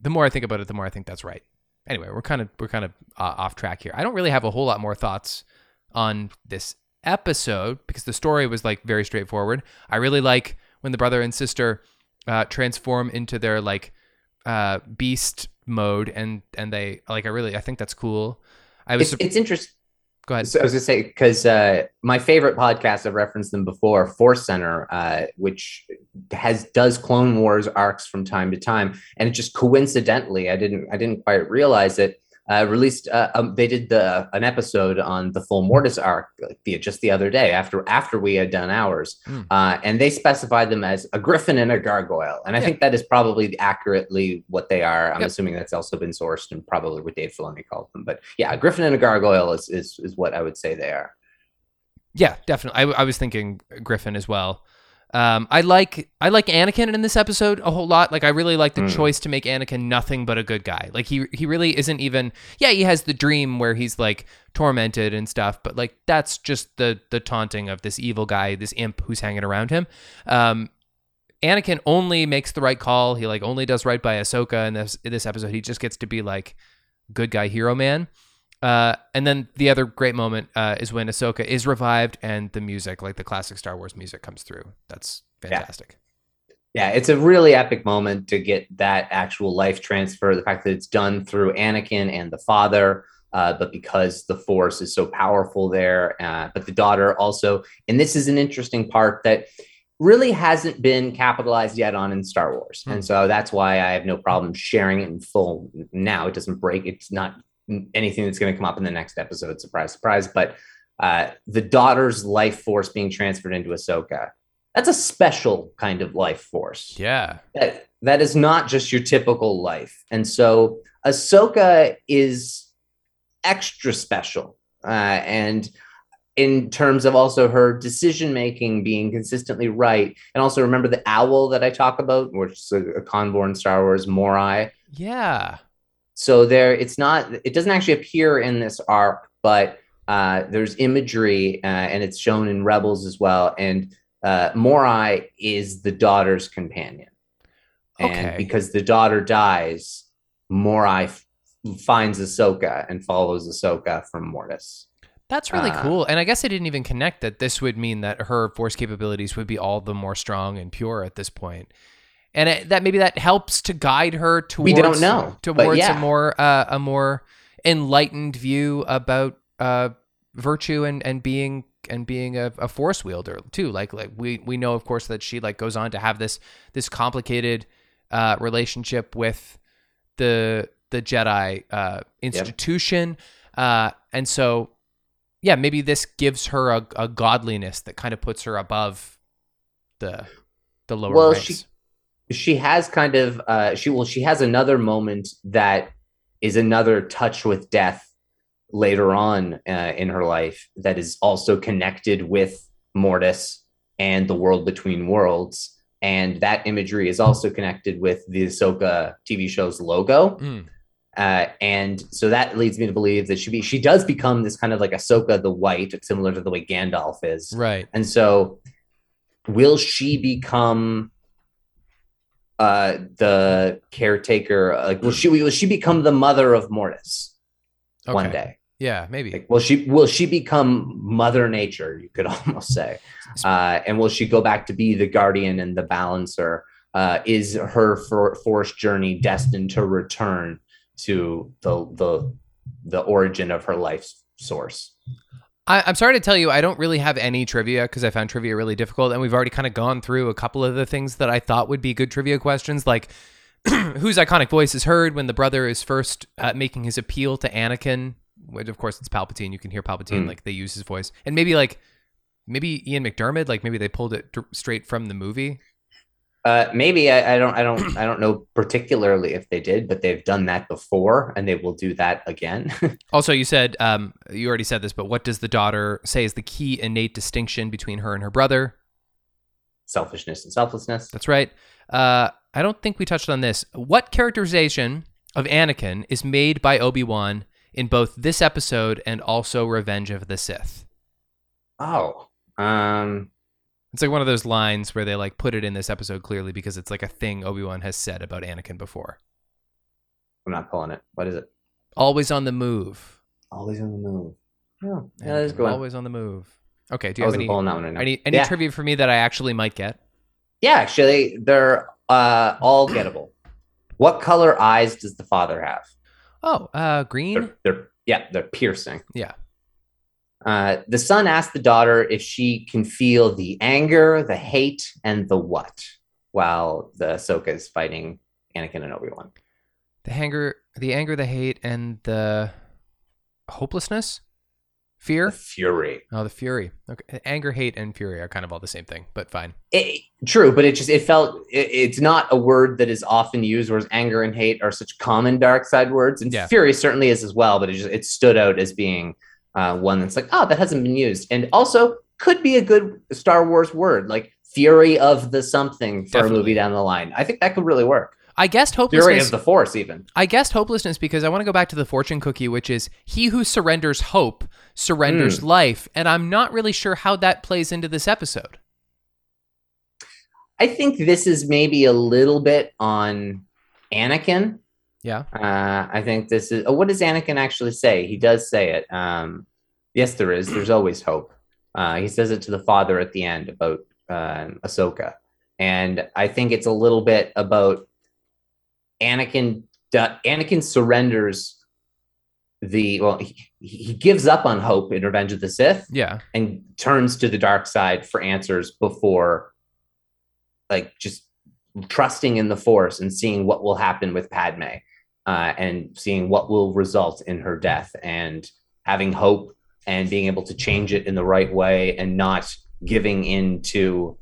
C: the more I think about it, the more I think that's right. Anyway, we're kind of we're kind of uh, off track here. I don't really have a whole lot more thoughts on this episode because the story was like very straightforward. I really like when the brother and sister uh, transform into their like uh, beast mode, and and they like I really I think that's cool. I was
D: It's, it's interesting.
C: Go ahead.
D: So I was gonna say because uh, my favorite podcast I've referenced them before, Force Center, uh, which has does Clone Wars arcs from time to time, and it just coincidentally, I didn't I didn't quite realize it. Uh, released uh, um, they did the an episode on the full Mortis arc like, the, just the other day after after we had done ours,
C: Hmm.
D: uh, and they specified them as a griffin and a gargoyle, and I
C: Yeah.
D: think that is probably accurately what they are. I'm
C: Yep.
D: assuming that's also been sourced and probably what Dave Filoni called them, but yeah, a griffin and a gargoyle is is, is what I would say they are.
C: Yeah, definitely. I, I was thinking Griffin as well. Um, I like I like Anakin in this episode a whole lot. Like I really like the
D: Mm.
C: choice to make Anakin nothing but a good guy. Like he he really isn't even. Yeah, he has the dream where he's like tormented and stuff, but like that's just the the taunting of this evil guy, this imp who's hanging around him. Um, Anakin only makes the right call. He like only does right by Ahsoka in this in this episode. He just gets to be like good guy hero man. Uh, and then the other great moment uh, is when Ahsoka is revived and the music, like the classic Star Wars music, comes through. That's fantastic.
D: Yeah, it's a really epic moment to get that actual life transfer. The fact that it's done through Anakin and the father, uh, but because the Force is so powerful there, uh, but the daughter also. And this is an interesting part that really hasn't been capitalized yet on in Star Wars,
C: Hmm.
D: and so that's why I have no problem sharing it in full. Now it doesn't break. It's not anything that's going to come up in the next episode. Surprise, surprise. But uh, the daughter's life force being transferred into Ahsoka. That's a special kind of life force
C: Yeah.
D: that that is not just your typical life. And so Ahsoka is extra special. Uh, and in terms of also her decision making being consistently right. And also remember the owl that I talk about, which is a, a convor in Star Wars, Morai.
C: Yeah.
D: So there, it's not. It doesn't actually appear in this arc, but uh, there's imagery, uh, and it's shown in Rebels as well. And uh, Morai is the daughter's companion, and
C: Okay.
D: because the daughter dies, Morai f- finds Ahsoka and follows Ahsoka from Mortis.
C: That's really
D: Uh,
C: cool. And I guess I didn't even connect that this would mean that her force capabilities would be all the more strong and pure at this point. And it, that maybe that helps to guide her towards
D: We don't know,
C: towards
D: yeah.
C: a more uh, a more enlightened view about uh, virtue and, and being and being a, a force wielder too. Like like we we know of course that she like goes on to have this this complicated uh, relationship with the the Jedi uh, institution, uh, and so yeah, maybe this gives her a, a godliness that kind of puts her above the the lower
D: Well,
C: ranks.
D: she- she has kind of uh she well she has another moment that is another touch with death later on uh, in her life that is also connected with Mortis and the world between worlds and that imagery is also connected with the Ahsoka TV show's logo
C: Mm.
D: uh, and so that leads me to believe that she be, she does become this kind of like Ahsoka the White similar to the way Gandalf is
C: right.
D: and so, will she become uh the caretaker? Like, will she will she become the mother of Mortis one day?
C: Yeah, maybe.
D: Like, will she will she become Mother Nature? You could *laughs* almost say, uh, and will she go back to be the guardian and the balancer? Uh, is her for, force journey destined to return to the the the origin of her life's source?
C: I, I'm sorry to tell you, I don't really have any trivia because I found trivia really difficult, and we've already kind of gone through a couple of the things that I thought would be good trivia questions, like *clears throat* whose iconic voice is heard when the brother is first uh, making his appeal to Anakin. Which, of course, it's Palpatine. You can hear Palpatine,
D: Mm.
C: like they use his voice, and maybe like maybe Ian McDiarmid, like maybe they pulled it dr- straight from the movie.
D: Uh, maybe I, I don't I don't I don't know particularly if they did, but they've done that before and they will do that again. *laughs*
C: Also, you said um, you already said this, but what does the daughter say is the key innate distinction between her and her brother?
D: Selfishness and selflessness.
C: That's right. Uh, I don't think we touched on this. What characterization of Anakin is made by Obi Wan in both this episode and also Revenge of the Sith?
D: Oh, um,
C: It's like one of those lines where they like put it in this episode clearly because it's like a thing Obi Wan has said about Anakin before.
D: I'm not pulling it. What is it?
C: Always on the move.
D: Always on the move. Yeah, yeah, that is good.
C: Always on the move. Okay. Do
D: I
C: you have any
D: that one right
C: any, any
D: yeah.
C: trivia for me that I actually might get?
D: yeah, actually, they're Uh, all gettable. What color eyes does the father have?
C: Oh, uh, green.
D: They're, they're yeah, they're piercing.
C: Yeah.
D: Uh, the son asks the daughter if she can feel the anger, the hate, and the what, while the Ahsoka is fighting Anakin and Obi Wan.
C: The anger, the anger, the hate, and the hopelessness,
D: The
C: fear.
D: fury.
C: Oh, the fury. Okay, anger, hate, and fury are kind of all the same thing, but fine.
D: It, true, but it just it felt it, it's not a word that is often used, whereas anger and hate are such common dark side words, and
C: Yeah.
D: fury certainly is as well. But it just it stood out as being uh, one that's like, oh, that hasn't been used, and also could be a good Star Wars word, like fury of the something for a movie down the line. I think that could really work.
C: I guessed
D: Fury
C: hopelessness.
D: of the Force, even.
C: I guessed hopelessness because I want to go back to the fortune cookie, which is he who surrenders hope surrenders
D: Hmm.
C: life, and I'm not really sure how that plays into this episode.
D: I think this is maybe a little bit on Anakin.
C: Yeah.
D: Uh, I think this is. Oh, what does Anakin actually say? He does say it. Um, yes, there is. There's always hope. Uh, he says it to the father at the end about um Ahsoka, and I think it's a little bit about Anakin. Uh, Anakin surrenders the well. He, he gives up on hope in Revenge of the Sith
C: Yeah.
D: and turns to the dark side for answers before like just trusting in the force and seeing what will happen with Padme uh, and seeing what will result in her death and having hope and being able to change it in the right way and not giving in to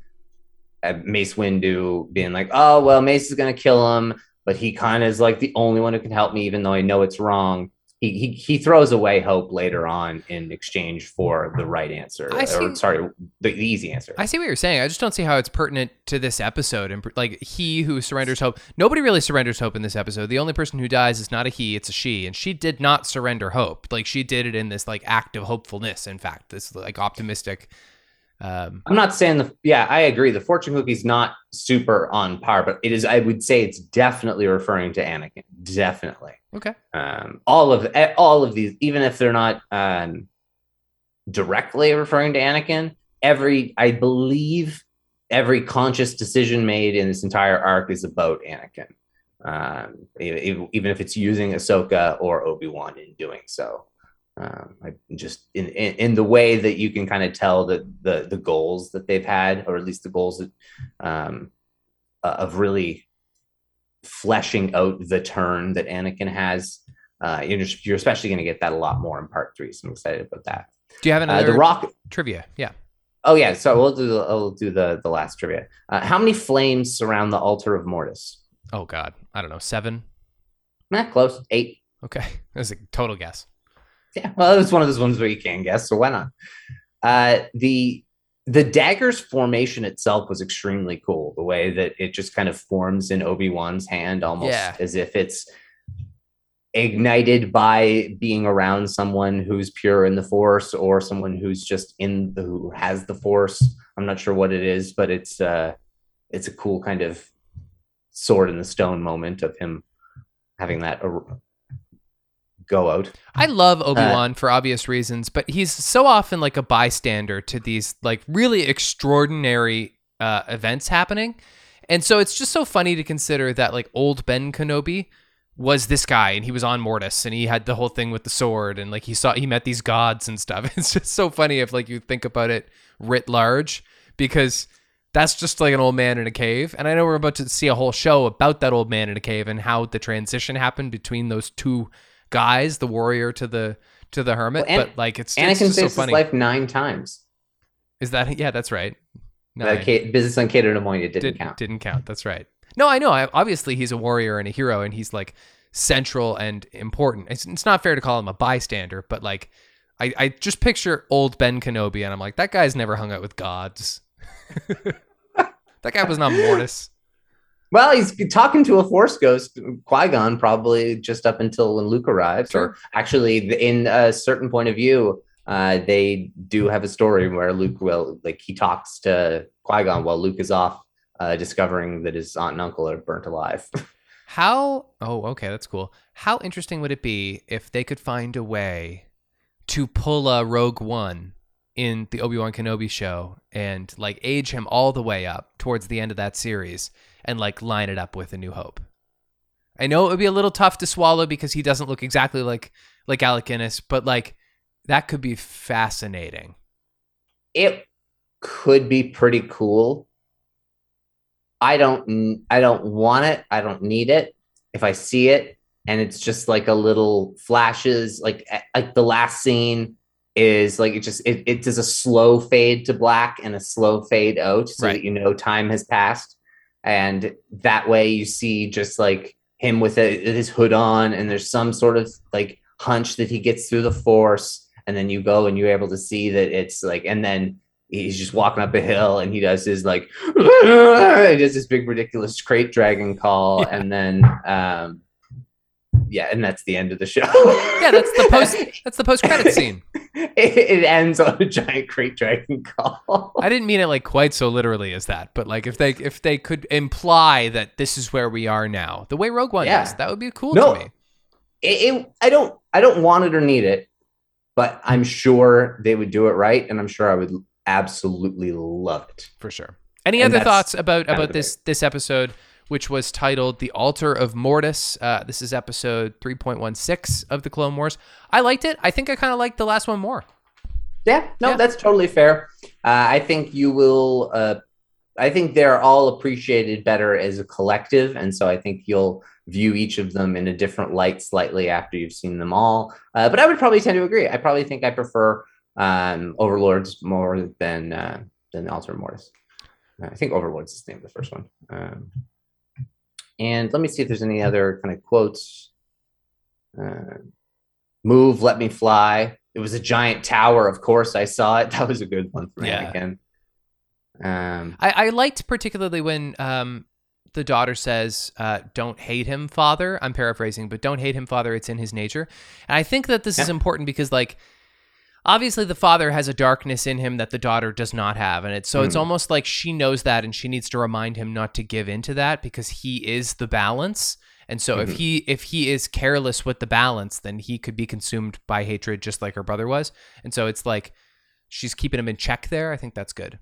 D: uh, Mace Windu being like, oh, well, Mace is going to kill him, but he kind of is like the only one who can help me, even though I know it's wrong. He, he, he throws away hope later on in exchange for the right answer,
C: I
D: or
C: see-
D: sorry, the, the easy answer.
C: I see what you're saying. I just don't see how it's pertinent to this episode. And like he who surrenders hope, nobody really surrenders hope in this episode. The only person who dies is not a he, it's a she, and she did not surrender hope. Like she did it in this like act of hopefulness. In fact, this like optimistic. Um,
D: I'm not saying the yeah, I agree. The fortune cookie's not super on par, but it is. I would say it's definitely referring to Anakin. Definitely.
C: okay.
D: Um, all of eh, all of these, even if they're not um, directly referring to Anakin, every I believe every conscious decision made in this entire arc is about Anakin. Um, even if it's using Ahsoka or Obi Wan in doing so. Um, I just in, in in the way that you can kind of tell that the the goals that they've had, or at least the goals that um, uh, of really fleshing out the turn that Anakin has. Uh, you're, just, you're especially going to get that a lot more in part three. So I'm excited about that.
C: Do you have
D: Uh,
C: another
D: the Rock.
C: trivia? Yeah.
D: Oh yeah, so we'll do the we'll do the the last trivia. Uh, how many flames surround the altar of Mortis?
C: Oh God, I don't know. Seven.
D: Nah, close. Eight.
C: Okay, *laughs* that was a total guess.
D: Yeah, well, it's one of those ones where you can't guess, so why not? Uh, the the dagger's formation itself was extremely cool. The way that it just kind of forms in Obi Wan's hand, almost
C: Yeah.
D: as if it's ignited by being around someone who's pure in the Force or someone who's just in the who has the Force. I'm not sure what it is, but it's uh, it's a cool kind of sword in the stone moment of him having that ar- go out.
C: I love Obi Wan for obvious reasons, but he's so often like a bystander to these like really extraordinary uh, events happening, and so it's just so funny to consider that like old Ben Kenobi was this guy and he was on Mortis and he had the whole thing with the sword and like he saw he met these gods and stuff. *laughs* It's just so funny if like you think about it writ large because that's just like an old man in a cave. And I know we're about to see a whole show about that old man in a cave and how the transition happened between those two guys, the warrior to the to the hermit.
D: Well, An-
C: but like it's, it's
D: Anakin
C: so
D: saves his
C: funny.
D: life nine times.
C: Is that yeah? That's right. Nine.
D: Kate, business on Cato Neimoidia didn't
C: Did-
D: count.
C: Didn't count. That's right. No, I know. I, obviously, he's a warrior and a hero, and he's like central and important. It's, it's not fair to call him a bystander, but like, I, I just picture old Ben Kenobi, and I'm like, that guy's never hung out with gods. *laughs* that guy was not Mortis.
D: Well, he's talking to a Force ghost, Qui Gon, probably just up until when Luke arrives.
C: Sure.
D: Or actually, in a certain point of view, uh, they do have a story where Luke will, like, he talks to Qui Gon while Luke is off, uh, discovering that his aunt and uncle are burnt alive. *laughs*
C: How? Oh, okay, that's cool. How interesting would it be if they could find a way to pull a Rogue One in the Obi Wan Kenobi show and like age him all the way up towards the end of that series and like line it up with A New Hope. I know it would be a little tough to swallow because he doesn't look exactly like like Alec Guinness, but like that could be fascinating.
D: It could be pretty cool. I don't I don't want it. I don't need it. If I see it and it's just like a little flashes like like the last scene is like it just it, it does a slow fade to black and a slow fade out so
C: Right.
D: that you know time has passed and that way you see just like him with a, his hood on and there's some sort of like hunch that he gets through the force and then you go and you're able to see that it's like and then he's just walking up a hill and he does his like *laughs* he does this big ridiculous krayt dragon call
C: Yeah.
D: and then um yeah and that's the end of the show
C: Yeah, that's the post *laughs* that's the post credit scene.
D: it, it ends on a giant krayt dragon call
C: I didn't mean it like quite so literally as that, but like if they if they could imply that this is where we are now, the way Rogue One
D: Yeah.
C: is, that would be cool
D: No.
C: to me.
D: it, it, I don't I don't want it or need it, but I'm sure they would do it right, and I'm sure I would absolutely love it.
C: for sure. Any
D: And
C: other thoughts about about this this episode, which was titled "The Altar of Mortis"? Uh, this is episode three point one six of the Clone Wars. I liked it. I think I kind of liked the last one more.
D: Yeah, no,
C: Yeah.
D: that's totally fair. Uh, I think you will. Uh, I think they're all appreciated better as a collective, and so I think you'll view each of them in a different light slightly after you've seen them all. Uh, but I would probably tend to agree. I probably think I prefer um, Overlords more than uh, than Altar of Mortis. I think Overlords is the name of the first one. Um, and let me see if there's any other kind of quotes. Uh, Move, let me fly. It was a giant tower. Of course, I saw it. *laughs* That was a good one for
C: Yeah.
D: again. Um,
C: I, I liked particularly when um, the daughter says, uh, "Don't hate him, father." I'm paraphrasing, but "Don't hate him, father." It's in his nature, and I think that this is important because, like, obviously the father has a darkness in him that the daughter does not have, and it's so it's
D: Mhm.
C: almost like she knows that, and she needs to remind him not to give into that because he is the balance. And so if
D: Mhm.
C: he if he is careless with the balance, then he could be consumed by hatred just like her brother was. And so it's like she's keeping him in check there. I think that's good.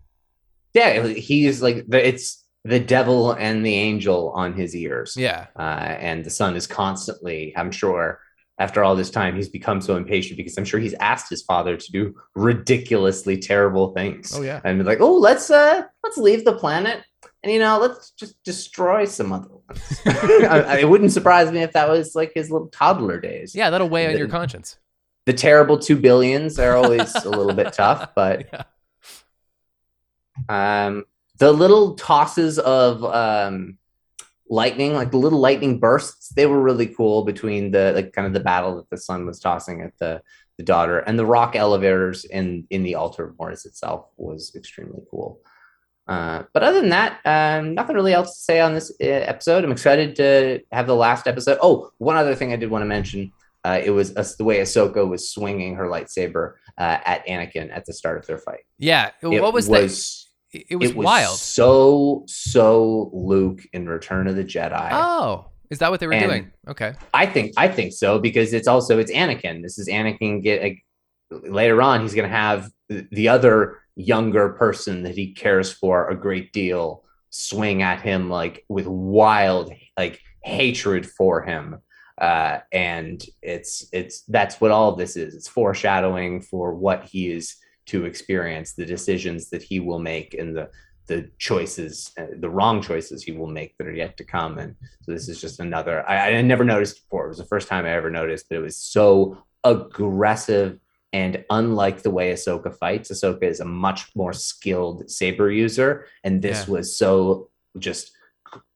D: yeah, he's like it's the devil and the angel on his ears.
C: Yeah.
D: uh, and the son is constantly i'm sure after all this time he's become so impatient because i'm sure he's asked his father to do ridiculously terrible things
C: Oh, yeah.
D: and be like oh let's uh let's leave the planet and you know let's just destroy some other ones *laughs* I- I- it wouldn't surprise me if that was like his little toddler days
C: Yeah, that'll weigh on
D: The-
C: your conscience.
D: the terrible two billions are always a little bit tough *laughs* but
C: Yeah.
D: um the little tosses of um lightning like the little lightning bursts they were really cool between the like kind of the battle that the son was tossing at the the daughter and the rock elevators in in the altar of mortis itself was extremely cool uh, but other than that, um, nothing really else to say on this uh, episode. I'm excited to have the last episode. Oh, one other thing I did want to mention: uh, it was uh, the way Ahsoka was swinging her lightsaber uh, at Anakin at the start of their fight.
C: Yeah.
D: It
C: what was,
D: was
C: that? It was
D: it was
C: wild.
D: So so Luke in Return of the Jedi.
C: Oh, is that what they were
D: And-
C: doing? Okay.
D: I think I think so because it's also it's Anakin. This is Anakin get like, later on he's going to have the- the other younger person that he cares for a great deal swing at him like with wild like hatred for him. Uh, and it's it's that's what all of this is. It's foreshadowing for what he is to experience, the decisions that he will make, and the the choices, uh, the wrong choices he will make that are yet to come. And so this is just another. I, I never noticed before. It was the first time I ever noticed that it was so aggressive and unlike the way Ahsoka fights. Ahsoka is a much more skilled saber user, and this
C: Yeah.
D: was so just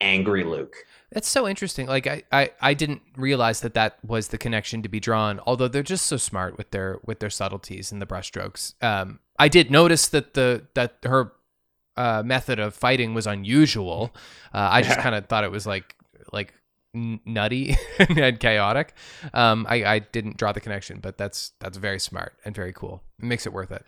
D: angry Luke.
C: That's so interesting. Like I, I, I didn't realize that that was the connection to be drawn. Although they're just so smart with their with their subtleties and the brushstrokes. Um, I did notice that the that her uh, method of fighting was unusual. Uh, I just kind of thought it was like like n- nutty *laughs* and chaotic. Um, I, I didn't draw the connection, but that's that's very smart and very cool. It makes it worth it.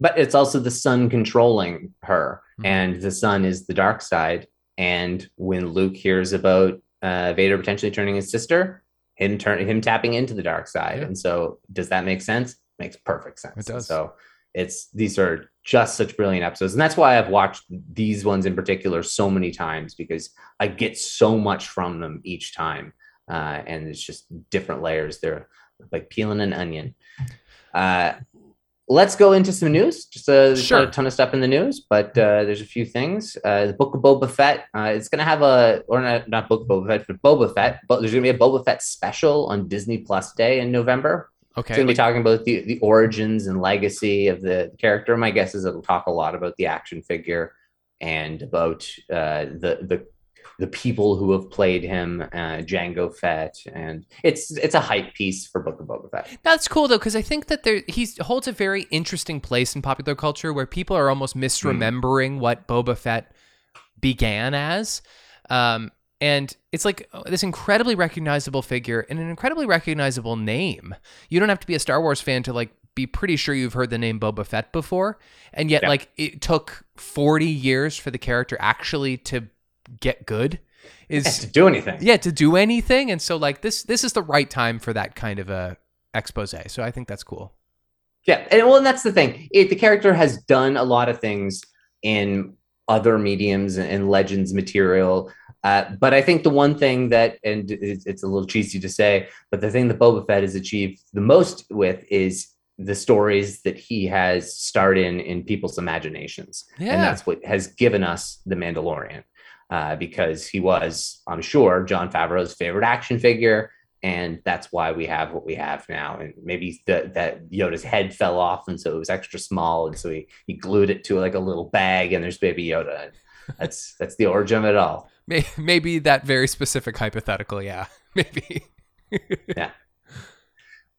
D: but it's also the son controlling her
C: Mhm.
D: and the son is the dark side and when luke hears about uh, vader potentially turning his sister him turn him tapping into the dark side
C: Yeah.
D: and so does that make sense makes perfect sense
C: It does.
D: so it's these are just such brilliant episodes, and that's why I've watched these ones in particular so many times because I get so much from them each time, uh, and it's just different layers. They're like peeling an onion. Uh, let's go into some news. Just a,
C: Sure.
D: a ton of stuff in the news, but uh, there's a few things. Uh, the Book of Boba Fett. Uh, it's gonna have a or not not Book of Boba Fett, but Boba Fett. But there's gonna be a Boba Fett special on Disney Plus Day in November.
C: Okay.
D: It's to be talking about the, the origins and legacy of the character. My guess is it'll talk a lot about the action figure and about uh, the the the people who have played him, uh, Jango Fett, and it's it's a hype piece for Book of Boba Fett.
C: That's cool though, because I think that there he holds a very interesting place in popular culture where people are almost misremembering what Boba Fett began as. Um, and it's like uh, this incredibly recognizable figure and an incredibly recognizable name. You don't have to be a Star Wars fan to like be pretty sure you've heard the name Boba Fett before. And yet,
D: Yeah.
C: like, it took 40 years for the character actually to get good. Is
D: to do anything.
C: yeah to do anything and so like this this is the right time for that kind of a expose so i think that's cool
D: Yeah, and well, and that's the thing. It, the character has done a lot of things in other mediums and legends material. Uh, but I think the one thing that, and it's, it's a little cheesy to say, but the thing that Boba Fett has achieved the most with is the stories that he has starred in in people's imaginations,
C: Yeah.
D: and that's what has given us the Mandalorian, uh, because he was, I'm sure, Jon Favreau's favorite action figure and that's why we have what we have now. And maybe the, that Yoda's head fell off, and so it was extra small, and so he, he glued it to like a little bag, and there's Baby Yoda. And that's that's the origin of it all.
C: Maybe that very specific hypothetical yeah *laughs* maybe yeah.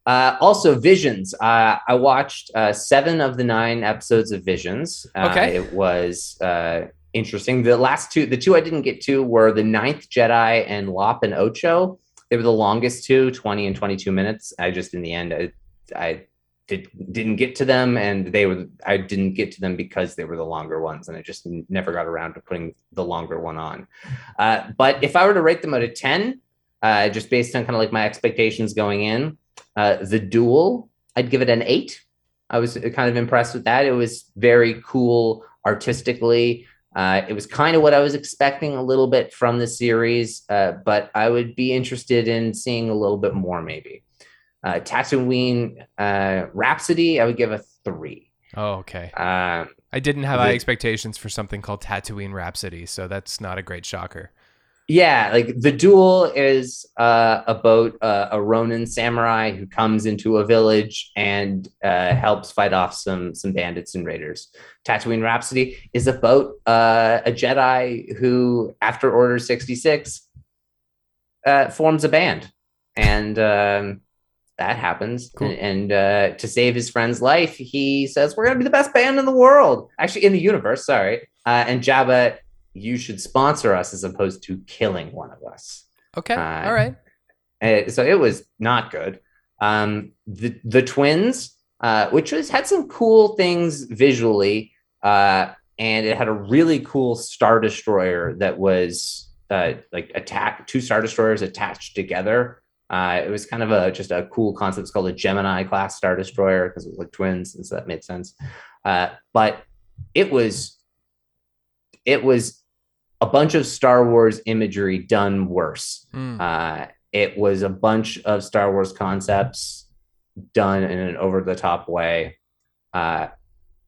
D: Uh, also, Visions. Uh, I watched uh, seven of the nine episodes of Visions. Uh,
C: Okay.
D: it was uh, interesting. The last two, the two I didn't get to were the Ninth Jedi and Lop and Ocho. They were the longest two, 20 and 22 minutes. I just, in the end, I, I did, didn't get to them, and they were, I didn't get to them because they were the longer ones, and I just never got around to putting the longer one on. Uh, but if I were to rate them out of 10, uh, just based on kind of like my expectations going in, uh, the duel, I'd give it an eight. I was kind of impressed with that. It was very cool artistically. Uh, it was kind of what I was expecting a little bit from the series, uh, but I would be interested in seeing a little bit more maybe. Uh, Tatooine uh, Rhapsody, I would give a three.
C: oh okay
D: Um,
C: i didn't have
D: The-
C: high expectations for something called tatooine rhapsody so that's not a great shocker
D: yeah, like the duel is uh, about uh, a Ronin samurai who comes into a village and uh, helps fight off some some bandits and raiders. Tatooine Rhapsody is about uh, a Jedi who, after Order sixty six, uh, forms a band, and um, that happens.
C: Cool.
D: And, and uh, to save his friend's life, he says, "We're gonna be the best band in the world, actually in the universe." Sorry, uh, and Jabba you should sponsor us as opposed to killing one of us.
C: okay
D: Uh,
C: all right
D: Uh, so it was not good. Um, the the twins, uh, which was had some cool things visually, uh, and it had a really cool star destroyer that was uh, like attack two star destroyers attached together. Uh, it was kind of a just a cool concept. It's called a Gemini class star destroyer because it was like twins, and so that made sense. Uh, but it was it was a bunch of Star Wars imagery done worse.
C: Mm.
D: Uh, it was a bunch of Star Wars concepts done in an over the top way. Uh,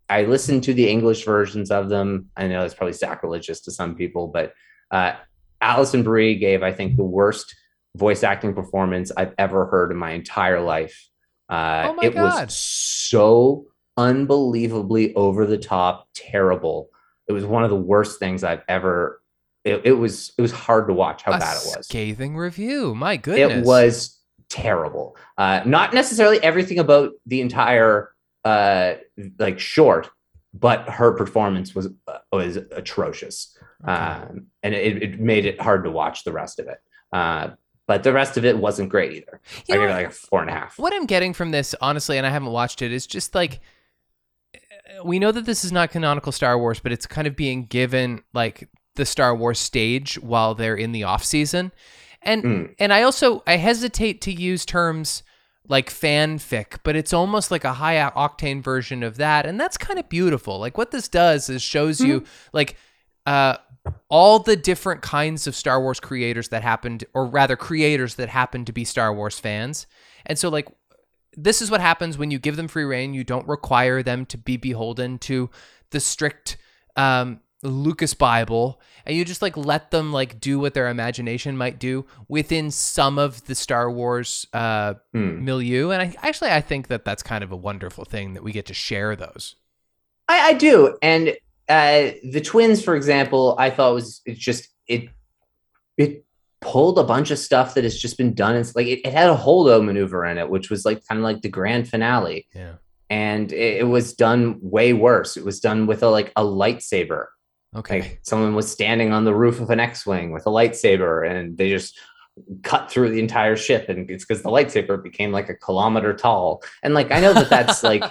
D: I listened to the English versions of them. I know it's probably sacrilegious to some people, but uh, Alison Brie gave, I think, the worst voice acting performance I've ever heard in my entire life. Uh,
C: Oh my
D: it
C: God.
D: was so unbelievably over the top, terrible. It was one of the worst things I've ever. It, it was it was hard to watch how
C: a
D: bad it was
C: scathing review my goodness
D: it was terrible. Uh, not necessarily everything about the entire uh, like short, but her performance was uh, was atrocious,
C: Okay.
D: um, and it, it made it hard to watch the rest of it. Uh, but the rest of it wasn't great either.
C: You
D: I
C: know
D: give it like a four and a half.
C: what I'm getting from this, honestly, and I haven't watched it, is just like we know that this is not canonical Star Wars, but it's kind of being given like the Star Wars stage while they're in the off season, and
D: Mm.
C: and I also I hesitate to use terms like fanfic, but it's almost like a high octane version of that, and that's kind of beautiful. Like what this does is shows mm-hmm. you like uh all the different kinds of Star Wars creators that happened, or rather creators that happened to be Star Wars fans. And so, like, this is what happens when you give them free reign. You don't require them to be beholden to the strict um, Lucas Bible, and you just like let them like do what their imagination might do within some of the Star Wars uh, mm. milieu. And I actually I think that that's kind of a wonderful thing that we get to share those.
D: I, I do, and uh, the twins, for example, I thought was it's just it it pulled a bunch of stuff that has just been done. It's like it, it had a holdo maneuver in it, which was like kind of like the grand finale.
C: Yeah.
D: And it, it, was done way worse. It was done with a like a lightsaber.
C: Okay.
D: Like someone was standing on the roof of an X-wing with a lightsaber, and they just cut through the entire ship. And it's because the lightsaber became like a kilometer tall. And like I know that that's *laughs* like.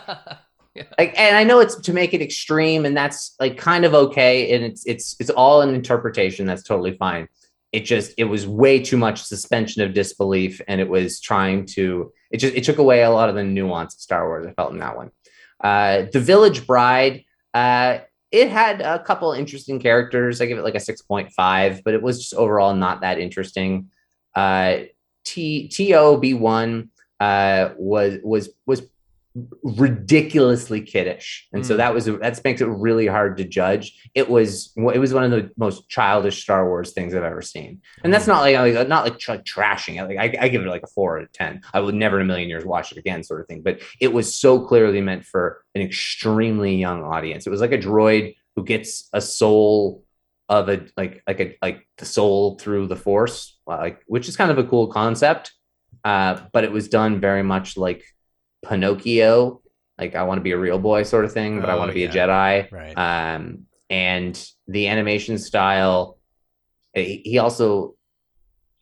D: Yeah. Like, and I know it's to make it extreme, and that's like kind of okay, and it's it's it's all an interpretation. That's totally fine it just it was way too much suspension of disbelief and it was trying to it just it took away a lot of the nuance of star wars i felt in that one uh the village bride uh it had a couple interesting characters. I give it like a 6.5 but it was just overall not that interesting. Uh t T0-B1 uh was was was ridiculously kiddish. And mm. so hmm. that was that makes it really hard to judge. It was it was one of the most childish star wars things i've ever seen. And that's hmm. not like, like not like, like trashing it. Like I, I, give it like a four out of ten. I would never in a million years watch it again sort of thing. But it was so clearly meant for an extremely young audience. It was like a droid who gets a soul of a like like a like the soul through the force like which is kind of a cool concept. Uh but it was done very much like Pinocchio, like I want to be a real boy sort of thing, but oh, I want to be yeah. a Jedi.
C: Right.
D: Um, and the animation style, he also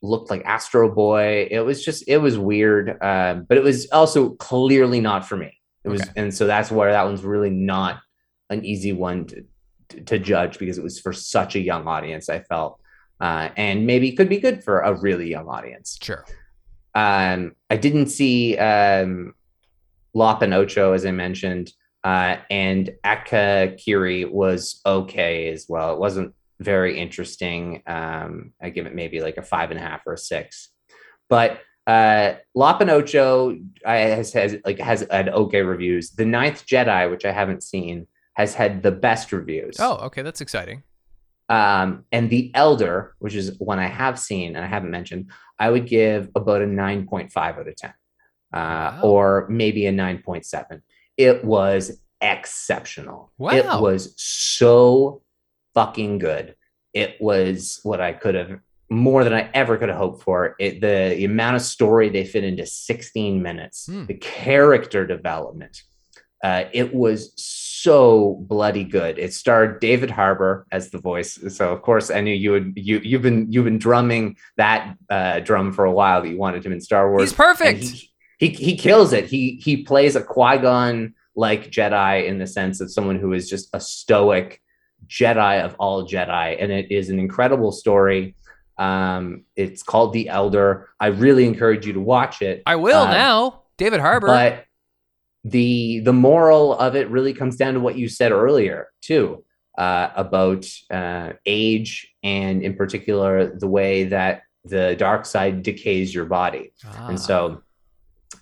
D: looked like Astro Boy. It was just, it was weird, um, but it was also clearly not for me. It was, okay. and so that's where that one's really not an easy one to, to judge because it was for such a young audience. I felt, uh, and maybe could be good for a really young audience.
C: Sure.
D: Um, I didn't see um, Lop Ocho, as I mentioned, uh, and Akakiri was okay as well. It wasn't very interesting. Um, I give it maybe like a five and a half or a six, but uh, Lop Ocho has, has like has had okay reviews. The Ninth Jedi, which I haven't seen, has had the best reviews.
C: Oh, okay, that's exciting.
D: Um, and The Elder, which is one I have seen and I haven't mentioned, I would give about a nine point five out of ten uh, wow. or maybe a 9.7. It was exceptional.
C: Wow.
D: It was so fucking good. It was what I could have more than I ever could have hoped for. It, the, the amount of story they fit into 16 minutes, hmm. the character development. Uh, it was so bloody good. It starred David Harbour as the voice. So of course I knew you would you you've been you've been drumming that uh, drum for a while that you wanted him in Star Wars.
C: He's perfect.
D: He, he he kills it. He he plays a Qui Gon like Jedi in the sense of someone who is just a stoic Jedi of all Jedi, and it is an incredible story. Um, it's called The Elder. I really encourage you to watch it.
C: I will uh, now. David Harbour.
D: But the the moral of it really comes down to what you said earlier too uh, about uh, age and in particular the way that the dark side decays your body. Ah. And so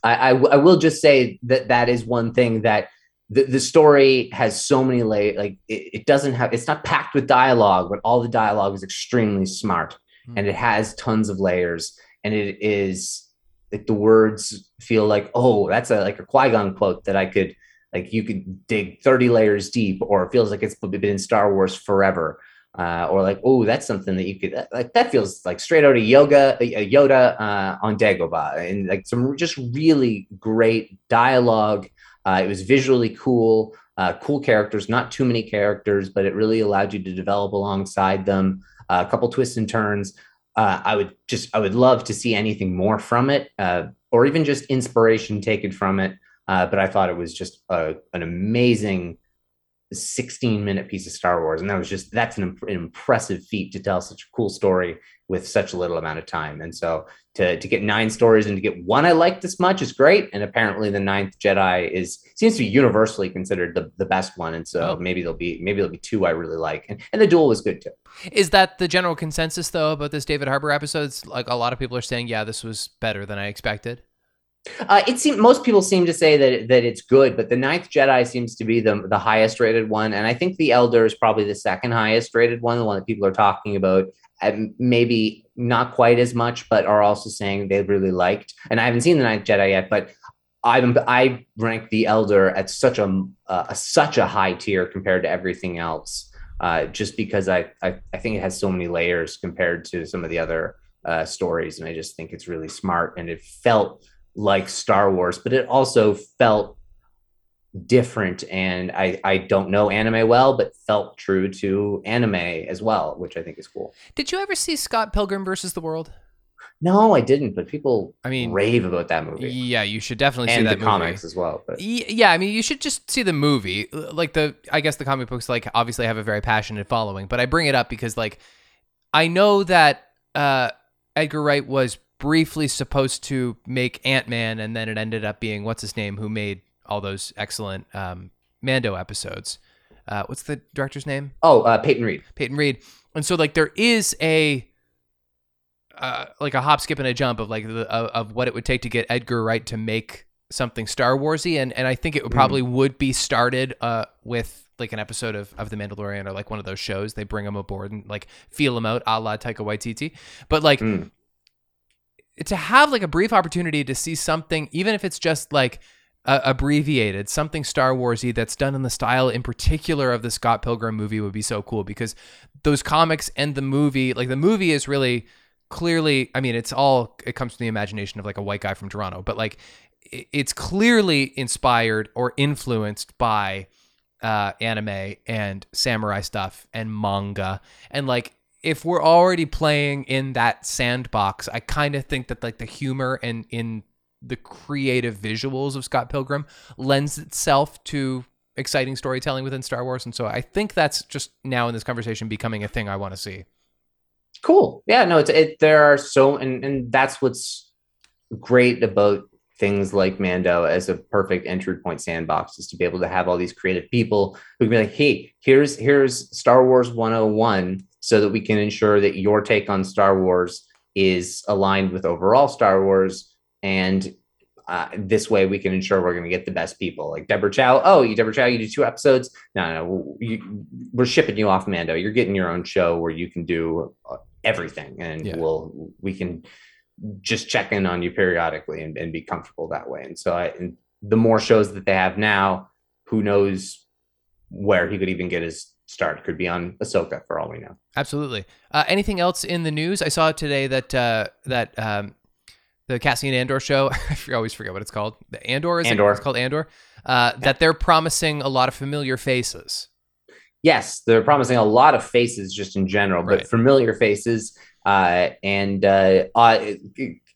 D: I, I, I will just say that that is one thing that the, the story has so many layers. Like it, it, doesn't have, it's not packed with dialogue, but all the dialogue is extremely smart mm. and it has tons of layers. And it is like the words feel like, oh, that's a like a Qui Gon quote that I could like you could dig 30 layers deep, or it feels like it's been in Star Wars forever uh, or like, oh, that's something that you could like. That feels like straight out of yoga, a Yoda uh, on Dagobah, and like some just really great dialogue. Uh, it was visually cool, uh, cool characters, not too many characters, but it really allowed you to develop alongside them. Uh, a couple twists and turns. Uh, I would just, I would love to see anything more from it, or even just inspiration taken from it. but I thought it was just a, an amazing 16 minute piece of Star Wars. And that was just, that's an, imp- an, impressive feat to tell such a cool story with such a little amount of time. And so to, to get nine stories and to get one I like this much is great. And apparently the ninth Jedi is, seems to be universally considered the, the best one. And so oh. maybe there'll be, maybe there'll be two I really like. And, and the duel was good too.
C: Is that the general consensus though about this David Harbour episodes? Like a lot of people are saying, yeah, this was better than I expected.
D: Uh, it seems most people seem to say that that it's good, but the Ninth Jedi seems to be the the highest rated one, and I think the Elder is probably the second highest rated one, the one that people are talking about. And maybe not quite as much, but are also saying they really liked. And I haven't seen the Ninth Jedi yet, but I I rank the Elder at such a, uh, such a high tier compared to everything else, uh, just because I, I I think it has so many layers compared to some of the other uh, stories, and I just think it's really smart, and it felt like Star Wars, but it also felt different and I, I don't know anime well, but felt true to anime as well, which I think is cool.
C: Did you ever see Scott Pilgrim versus the World?
D: No, I didn't, but people I mean rave about that movie.
C: Yeah, you should definitely
D: and
C: see that
D: the comics as well. But.
C: Yeah, I mean you should just see the movie. Like the I guess the comic books like obviously have a very passionate following, but I bring it up because like I know that uh Edgar Wright was briefly supposed to make Ant Man, and then it ended up being what's his name who made all those excellent um, Mando episodes. Uh, what's the director's name?
D: Oh, uh, Peyton Reed.
C: Peyton Reed. And so like there is a uh, like a hop, skip, and a jump of like the, of, of what it would take to get Edgar Wright to make something Star Warsy, and and I think it would probably mm. would be started uh, with like an episode of, of The Mandalorian or like one of those shows. They bring him aboard and like feel him out, a la Taika Waititi. But like mm to have like a brief opportunity to see something, even if it's just like uh, abbreviated, something Star Warsy that's done in the style, in particular, of the Scott Pilgrim movie would be so cool because those comics and the movie, like the movie, is really clearly. I mean, it's all it comes from the imagination of like a white guy from Toronto, but like it's clearly inspired or influenced by uh, anime and samurai stuff and manga and like if we're already playing in that sandbox, I kind of think that like the humor and in the creative visuals of Scott Pilgrim lends itself to exciting storytelling within Star Wars, and so I think that's just now in this conversation becoming a thing I want to see.
D: Cool. Yeah. No. It's it. There are so, and and that's what's great about things like Mando as a perfect entry point sandbox is to be able to have all these creative people who can be like, hey, here's here's Star Wars 101 so that we can ensure that your take on Star Wars is aligned with overall Star Wars. And uh, this way we can ensure we're going to get the best people like Deborah Chow. Oh, you Deborah Chow, you do two episodes. No, no, you, we're shipping you off Mando. You're getting your own show where you can do uh, everything, and yeah. we'll we can just check in on you periodically and, and be comfortable that way. And so, I, and the more shows that they have now, who knows where he could even get his start. Could be on Ahsoka for all we know.
C: Absolutely. Uh, anything else in the news? I saw today that uh, that um, the Cassian Andor show. *laughs* I always forget what it's called. The Andor is
D: Andor.
C: It? It's called Andor. Uh, yeah. That they're promising a lot of familiar faces.
D: Yes, they're promising a lot of faces just in general, but right. familiar faces. Uh, and uh, uh,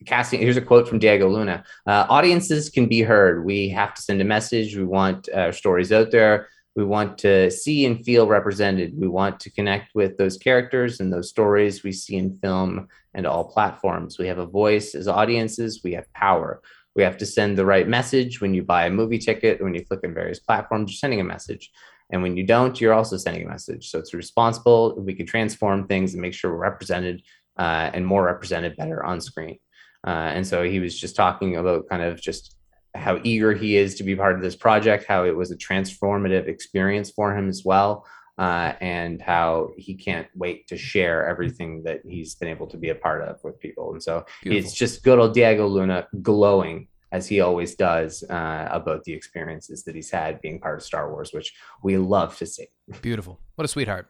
D: casting. Here's a quote from Diego Luna: "Audiences can be heard. We have to send a message. We want stories out there." We want to see and feel represented. We want to connect with those characters and those stories we see in film and all platforms. We have a voice as audiences, we have power. We have to send the right message when you buy a movie ticket, when you click on various platforms, you're sending a message. And when you don't, you're also sending a message. So it's responsible. We can transform things and make sure we're represented uh, and more represented better on screen. Uh, and so he was just talking about kind of just how eager he is to be part of this project, how it was a transformative experience for him as well, uh, and how he can't wait to share everything that he's been able to be a part of with people. And so Beautiful. it's just good old Diego Luna glowing as he always does uh, about the experiences that he's had being part of Star Wars, which we love to see.
C: Beautiful. What a sweetheart.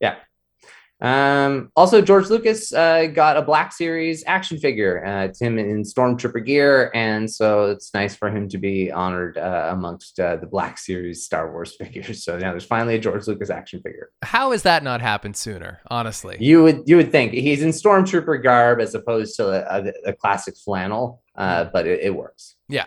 D: Yeah. Um, also, George Lucas uh, got a Black Series action figure. Uh, it's him in Stormtrooper gear, and so it's nice for him to be honored uh, amongst uh, the Black Series Star Wars *laughs* figures. So now there's finally a George Lucas action figure.
C: How has that not happened sooner? Honestly,
D: you would you would think he's in Stormtrooper garb as opposed to a, a, a classic flannel, uh, but it, it works.
C: Yeah,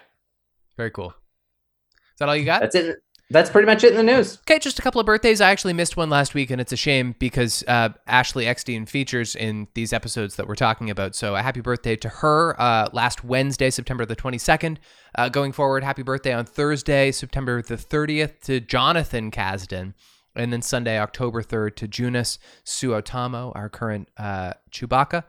C: very cool. Is that all you got?
D: That's it. That's pretty much it in the news.
C: Okay, just a couple of birthdays. I actually missed one last week, and it's a shame because uh, Ashley Eckstein features in these episodes that we're talking about. So, a happy birthday to her uh, last Wednesday, September the 22nd. Uh, going forward, happy birthday on Thursday, September the 30th to Jonathan Kasdan. And then Sunday, October 3rd to Joonas Suotamo, our current uh, Chewbacca.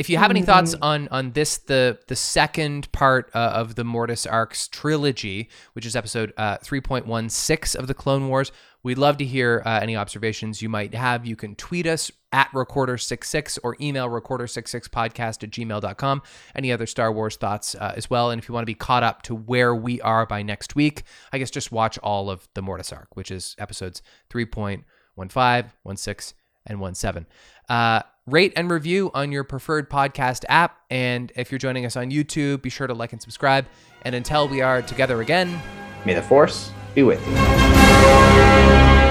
C: If you have any thoughts on on this, the the second part uh, of the Mortis Arcs trilogy, which is episode uh, 3.16 of the Clone Wars, we'd love to hear uh, any observations you might have. You can tweet us at recorder66 or email recorder66podcast at gmail.com. Any other Star Wars thoughts uh, as well. And if you want to be caught up to where we are by next week, I guess just watch all of the Mortis Arc, which is episodes 3.15, 16, and 17. Uh, rate and review on your preferred podcast app. And if you're joining us on YouTube, be sure to like and subscribe. And until we are together again,
D: May the force be with you.